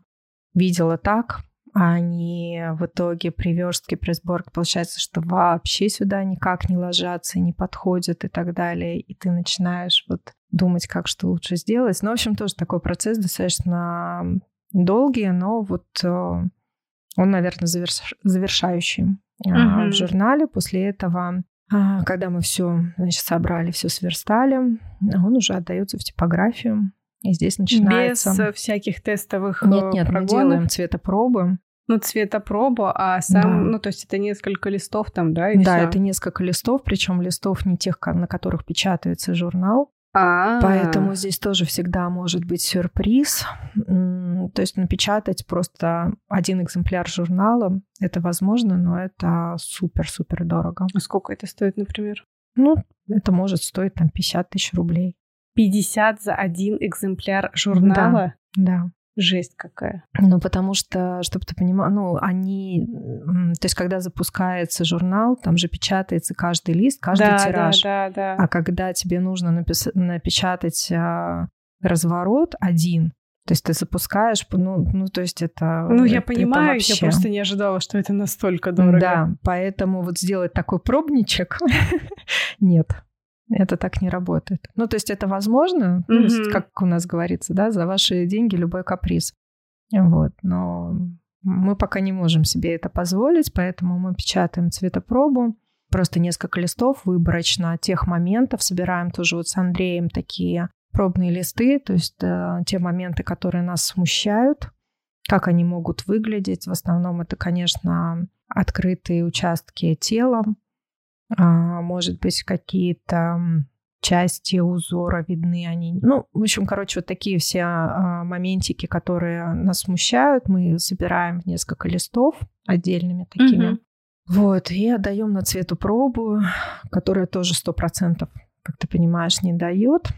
видела так, а они в итоге при верстке, при сборке получается, что вообще сюда никак не ложатся, не подходят и так далее. И ты начинаешь вот думать, как что лучше сделать. Ну, в общем, тоже такой процесс достаточно долгий, но вот э, он, наверное, заверш... завершающий uh-huh. в журнале. После этого а, когда мы все, значит, собрали, все сверстали, он уже отдается в типографию. И здесь начинается... Без э, всяких тестовых Нет, нет, прогонов. мы делаем цветопробы. Ну, цветопробу, а сам, да. ну, то есть это несколько листов там, да? И да, всё? это несколько листов, причем листов не тех, на которых печатается журнал. А-а-а. Поэтому здесь тоже всегда может быть сюрприз. То есть напечатать просто один экземпляр журнала, это возможно, но это супер-супер дорого. А сколько это стоит, например? Ну, это может стоить там 50 тысяч рублей. 50 за один экземпляр журнала? Да, да. Жесть какая. Ну, потому что, чтобы ты понимал, ну, они... То есть, когда запускается журнал, там же печатается каждый лист, каждый да, тираж. Да, да, да. А когда тебе нужно напис... напечатать а, разворот один, То есть ты запускаешь, ну, ну то есть это... Ну, я это, понимаю, это вообще... я просто не ожидала, что это настолько дорого. Да, поэтому вот сделать такой пробничек, нет, это так не работает. Ну, то есть это возможно, ну, как у нас говорится, да, за ваши деньги любой каприз. Вот, но мы пока не можем себе это позволить, поэтому мы печатаем цветопробу, просто несколько листов выборочно тех моментов, собираем тоже вот с Андреем такие пробные листы, то есть э, те моменты, которые нас смущают, как они могут выглядеть. В основном это, конечно, открытые участки тела, может быть, какие-то части узора видны они. Ну, в общем, короче, вот такие все а, моментики, которые нас смущают, мы собираем в несколько листов отдельными такими. Угу. Вот, и отдаем на цвету пробу, которая тоже сто процентов, как ты понимаешь, не дает.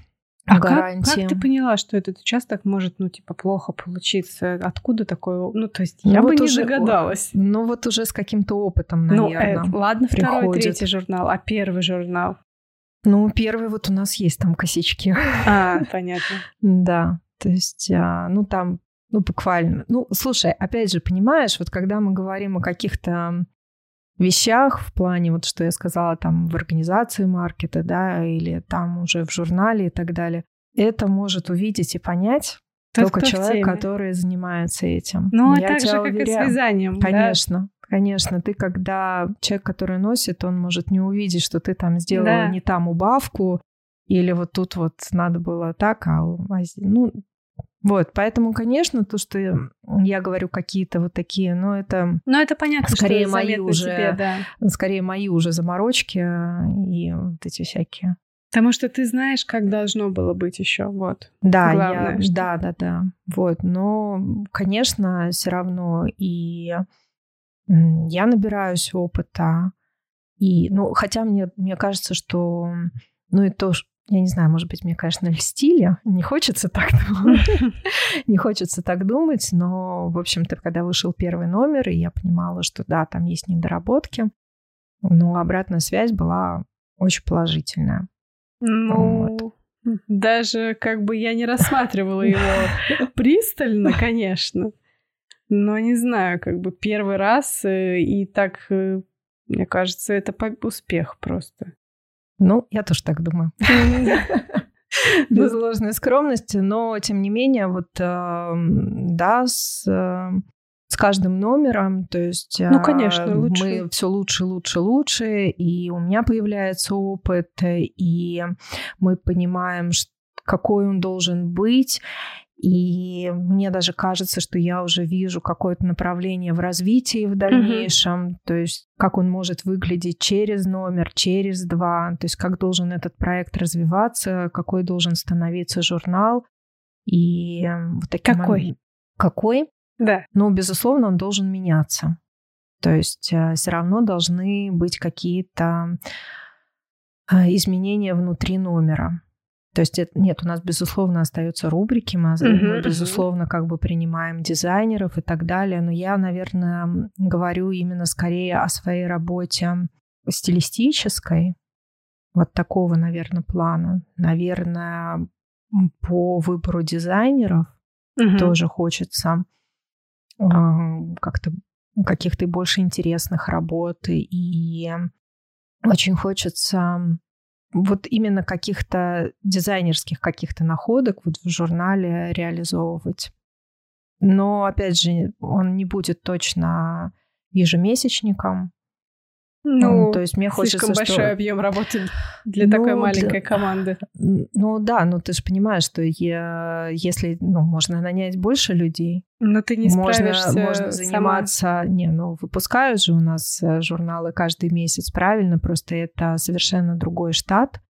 А как, как ты поняла, что этот участок может, ну, типа, плохо получиться? Откуда такое? Ну, то есть я ну, бы вот не уже, догадалась. Ну, вот уже с каким-то опытом, наверное. Ну, э, ладно, приходит. второй, третий журнал, а первый журнал? Ну, первый вот у нас есть там косячки. А, понятно. Да, то есть, а, ну, там, ну, буквально. Ну, слушай, опять же, понимаешь, вот когда мы говорим о каких-то вещах в плане, вот что я сказала, там в организации маркета, да, или там уже в журнале и так далее, это может увидеть и понять Тот, только человек, который занимается этим. Ну, а так же, как уверяю, и с вязанием. Конечно. Да? Конечно, ты когда человек, который носит, он может не увидеть, что ты там сделала да. не там убавку, или вот тут вот надо было так, а, а ну вот, поэтому, конечно, то, что я говорю какие-то вот такие, ну это, ну это понятно, скорее что мои уже, тебе, да. скорее мои уже заморочки и вот эти всякие. Потому что ты знаешь, как должно было быть еще, вот. Да, Главное, я, что... да, да, да, вот. Но, конечно, все равно и я набираюсь опыта, и, ну, хотя мне, мне кажется, что, ну, и то, я не знаю, может быть, мне, конечно, льстили, не хочется так думать, не хочется так думать, но, в общем-то, когда вышел первый номер, и я понимала, что да, там есть недоработки, но обратная связь была очень положительная. Ну, вот. даже как бы я не рассматривала его пристально, конечно, но не знаю, как бы первый раз, э, и так, э, мне кажется, это успех просто. Ну, я тоже так думаю. Без ложной скромности, но тем не менее, вот да, с, с каждым номером, то есть ну, конечно, лучше. мы все лучше, лучше, лучше, и у меня появляется опыт, и мы понимаем, какой он должен быть, и мне даже кажется, что я уже вижу какое-то направление в развитии в дальнейшем, mm-hmm. то есть как он может выглядеть через номер, через два, то есть как должен этот проект развиваться, какой должен становиться журнал. И вот таким какой? Мом... Какой? Да. Ну, безусловно, он должен меняться. То есть э, все равно должны быть какие-то э, изменения внутри номера. То есть это, нет, у нас безусловно остаются рубрики, мы, uh-huh, мы безусловно как бы принимаем дизайнеров и так далее, но я, наверное, говорю именно скорее о своей работе стилистической, вот такого, наверное, плана. Наверное, по выбору дизайнеров uh-huh. тоже хочется э, как-то каких-то больше интересных работ и очень хочется вот именно каких-то дизайнерских каких-то находок вот в журнале реализовывать. Но, опять же, он не будет точно ежемесячником. Ну, то есть мне хочется, слишком большой что... объем работы для ну, такой маленькой да, команды. Ну да, ну ты же понимаешь, что я, если, ну, можно нанять больше людей. Но ты не справишься можно, можно заниматься, сама. не, ну выпускают же у нас э, журналы каждый месяц, правильно? Просто это совершенно другой штат,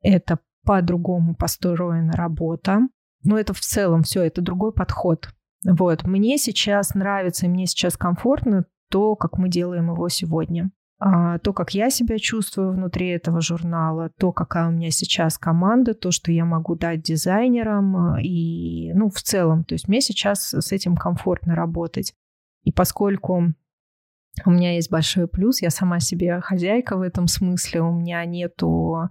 это по-другому построена работа. Но это в целом все, это другой подход. Вот, мне сейчас нравится и мне сейчас комфортно то, как мы делаем его сегодня. А, то, как я себя чувствую внутри этого журнала, то, какая у меня сейчас команда, то, что я могу дать дизайнерам а, и, ну, в целом, то есть мне сейчас с этим комфортно работать. И поскольку у меня есть большой плюс, я сама себе хозяйка в этом смысле, у меня нету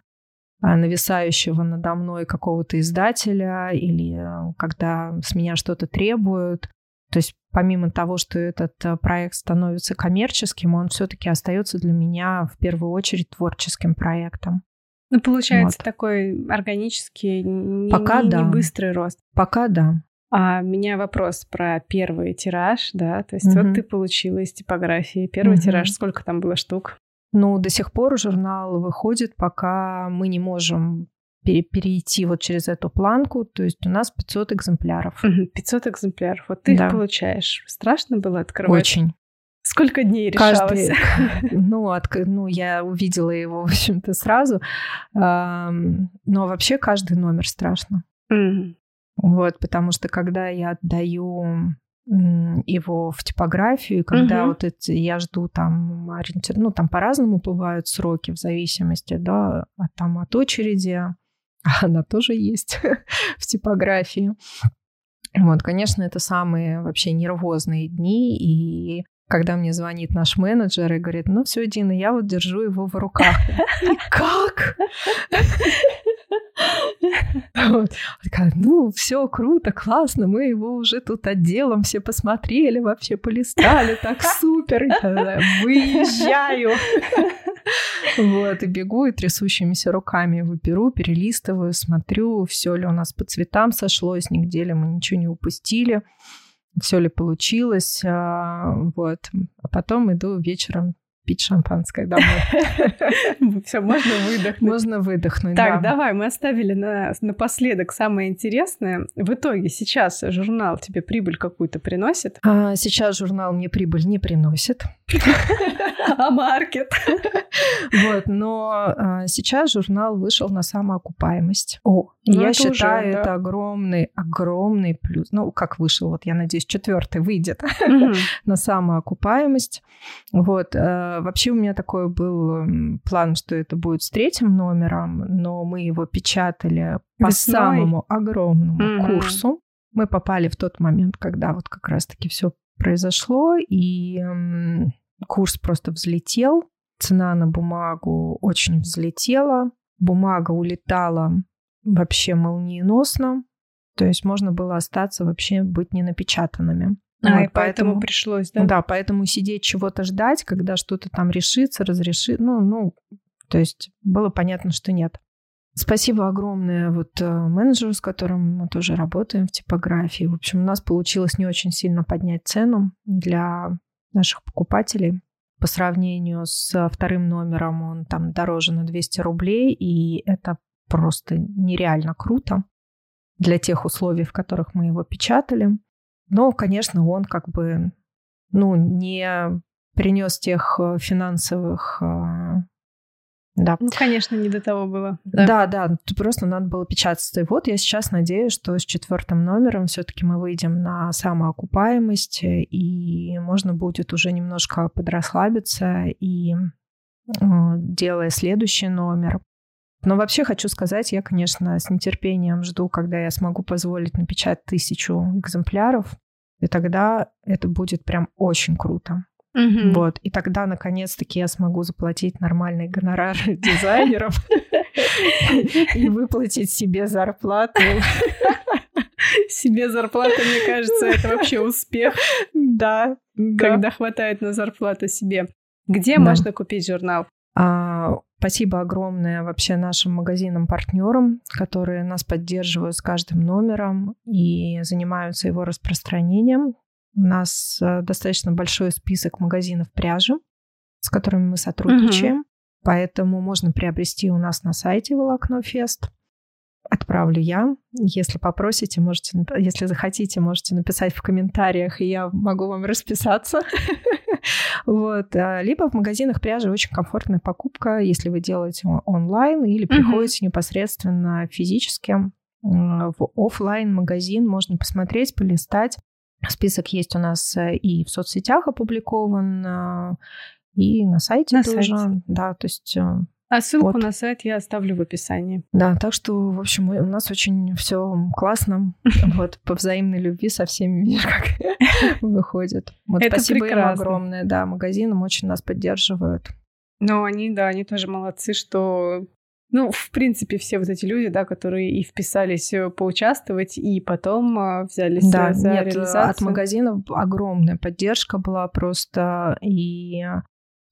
а, нависающего надо мной какого-то издателя или э, когда с меня что-то требуют. То есть помимо того, что этот э, проект становится коммерческим, он все-таки остается для меня в первую очередь творческим проектом. Ну, получается, вот. такой органический, не, Пока не, да. не быстрый рост. Пока да. А у меня вопрос про первый тираж, да, то есть угу. вот ты получила из типографии первый угу. тираж, сколько там было штук? Ну, до сих пор журнал выходит, пока мы не можем пере перейти вот через эту планку, то есть у нас 500 экземпляров. 500 экземпляров, вот ты да. их получаешь. Страшно было открывать? Очень. Сколько дней решалось? Каждый, ну, от, ну, я увидела его, в общем-то, сразу. Но вообще каждый номер страшно. Mm. Вот, потому что когда я отдаю его в типографию, когда угу. вот эти, я жду там ориентир, ну там по-разному бывают сроки в зависимости, да, от, там от очереди, она тоже есть в типографии. Вот, конечно, это самые вообще нервозные дни, и когда мне звонит наш менеджер и говорит, ну все, Дина, я вот держу его в руках. И как? Ну, все круто, классно, мы его уже тут отделом все посмотрели, вообще полистали, так супер. Выезжаю. Вот, и бегу, и трясущимися руками его беру, перелистываю, смотрю, все ли у нас по цветам сошлось, нигде ли мы ничего не упустили все ли получилось, а, вот. А потом иду вечером пить шампанское домой. Все, можно выдохнуть. Можно выдохнуть, Так, давай, мы оставили на, напоследок самое интересное. В итоге сейчас журнал тебе прибыль какую-то приносит? А, сейчас журнал мне прибыль не приносит. А маркет? Вот, но а, сейчас журнал вышел на самоокупаемость. О, ну, я считаю, это огромный, огромный плюс. Ну, как вышел, вот я надеюсь, четвертый выйдет на самоокупаемость. Вот, э, Вообще у меня такой был план, что это будет с третьим номером, но мы его печатали по Весной. самому огромному mm-hmm. курсу. Мы попали в тот момент, когда вот как раз-таки все произошло, и курс просто взлетел. Цена на бумагу очень взлетела. Бумага улетала вообще молниеносно. То есть можно было остаться вообще быть не напечатанными. А, вот, и поэтому, поэтому пришлось, да? Да, поэтому сидеть чего-то ждать, когда что-то там решится, разрешит, ну, ну, то есть было понятно, что нет. Спасибо огромное вот э, менеджеру, с которым мы тоже работаем в типографии. В общем, у нас получилось не очень сильно поднять цену для наших покупателей. По сравнению с вторым номером он там дороже на 200 рублей, и это просто нереально круто для тех условий, в которых мы его печатали. Но, конечно, он как бы ну, не принес тех э, финансовых э, да. Ну, конечно, не до того было. Да, да, да просто надо было печататься. И вот я сейчас надеюсь, что с четвертым номером все-таки мы выйдем на самоокупаемость, и можно будет уже немножко подрасслабиться и э, делая следующий номер. Но вообще хочу сказать, я, конечно, с нетерпением жду, когда я смогу позволить напечатать тысячу экземпляров. И тогда это будет прям очень круто. Угу. Вот. И тогда, наконец-таки, я смогу заплатить нормальный гонорар дизайнерам и выплатить себе зарплату. Себе зарплата, мне кажется, это вообще успех. Да. Когда хватает на зарплату себе. Где можно купить журнал? А, спасибо огромное вообще нашим магазинам-партнерам, которые нас поддерживают с каждым номером и занимаются его распространением. У нас э, достаточно большой список магазинов пряжи, с которыми мы сотрудничаем. Угу. Поэтому можно приобрести у нас на сайте Волокно Фест. Отправлю я. Если попросите, можете, если захотите, можете написать в комментариях, и я могу вам расписаться. Вот. А, либо в магазинах пряжи очень комфортная покупка, если вы делаете онлайн или приходите непосредственно физически в офлайн магазин, можно посмотреть, полистать. Список есть у нас э, и в соцсетях опубликован, а, и на сайте на тоже. Сайте. Да, то есть э, а ссылку вот. на сайт я оставлю в описании. Да, так что, в общем, у нас очень все классно. Вот по взаимной любви со всеми, видишь, как выходит. Вот Это спасибо прекрасно. им огромное, да, магазинам очень нас поддерживают. Ну, они, да, они тоже молодцы, что Ну, в принципе, все вот эти люди, да, которые и вписались э, поучаствовать, и потом э, взялись да, за нет, реализацию. от магазинов огромная поддержка была просто и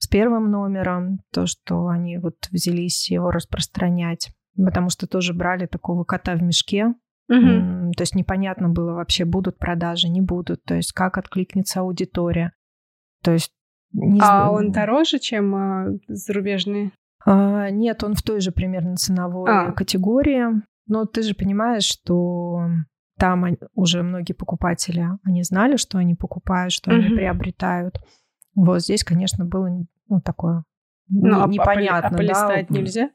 с первым номером, то, что они вот взялись его распространять, потому что тоже брали такого кота в мешке, Мгм. то есть непонятно было вообще, будут продажи, не будут, то есть как откликнется аудитория. То есть не А он дороже, чем э, зарубежные? А, Нет, он в той же примерно ценовой А. категории. Но ты же понимаешь, что там уже многие покупатели, они знали, что они покупают, что они Мгм. приобретают. Вот здесь, конечно, было ну, такое Ну, а- а поли- непонятно. А полистать да. нельзя?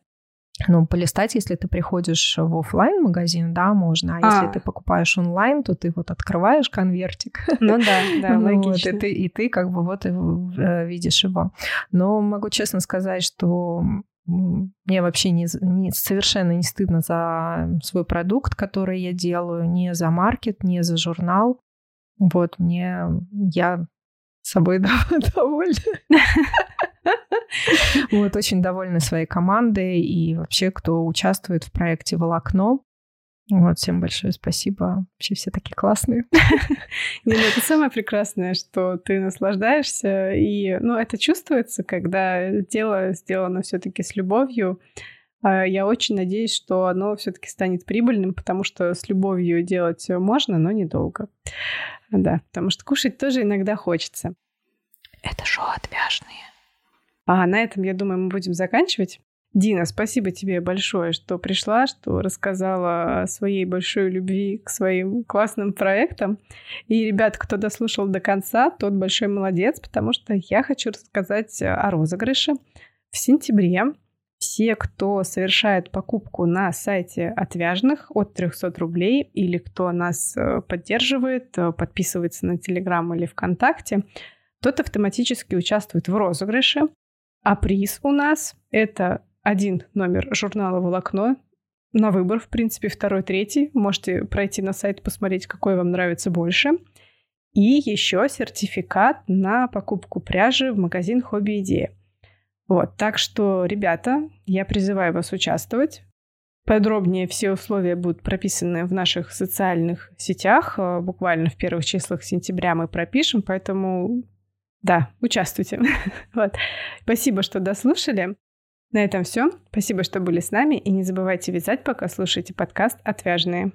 Ну, полистать, если ты приходишь в оффлайн магазин да, можно. А, А. если ты покупаешь онлайн, то ты вот открываешь конвертик. Ну да, да, Ну вот, логично. и, ты, и ты как бы вот э, видишь его. Но могу честно сказать, что мне вообще не, не- совершенно не стыдно за свой продукт, который я делаю, не за маркет, не за журнал. Вот мне я собой дов- довольна. Вот очень довольна своей командой и вообще, кто участвует в проекте «Волокно». Вот, всем большое спасибо. Вообще все такие классные. Не, ну это самое прекрасное, что ты наслаждаешься, и, ну, это чувствуется, когда дело сделано все таки с любовью. А Я очень надеюсь, что оно все таки станет прибыльным, потому что с любовью делать можно, но недолго. Да, потому что кушать тоже иногда хочется. Это шоу «Отвяжные». А на этом, я думаю, мы будем заканчивать. Дина, спасибо тебе большое, что пришла, что рассказала о своей большой любви к своим классным проектам. И, ребят, кто дослушал до конца, тот большой молодец, потому что я хочу рассказать о розыгрыше. В сентябре все, кто совершает покупку на сайте Отвяжных от 300 рублей или кто нас э, поддерживает, э, подписывается на Телеграм или ВКонтакте, тот автоматически участвует в розыгрыше. А приз у нас это один номер журнала «Волокно». На выбор, в принципе, второй, третий. Можете пройти на сайт, посмотреть, какой вам нравится больше. И еще сертификат на покупку пряжи в магазин «Хобби Идея». Вот, так что, ребята, я призываю вас участвовать. Подробнее все условия будут прописаны в наших социальных сетях. Э, Буквально в первых числах сентября мы пропишем, поэтому да, участвуйте. вот. Спасибо, что дослушали. На этом все. Спасибо, что были с нами. И не забывайте вязать, пока слушаете подкаст «Отвяжные».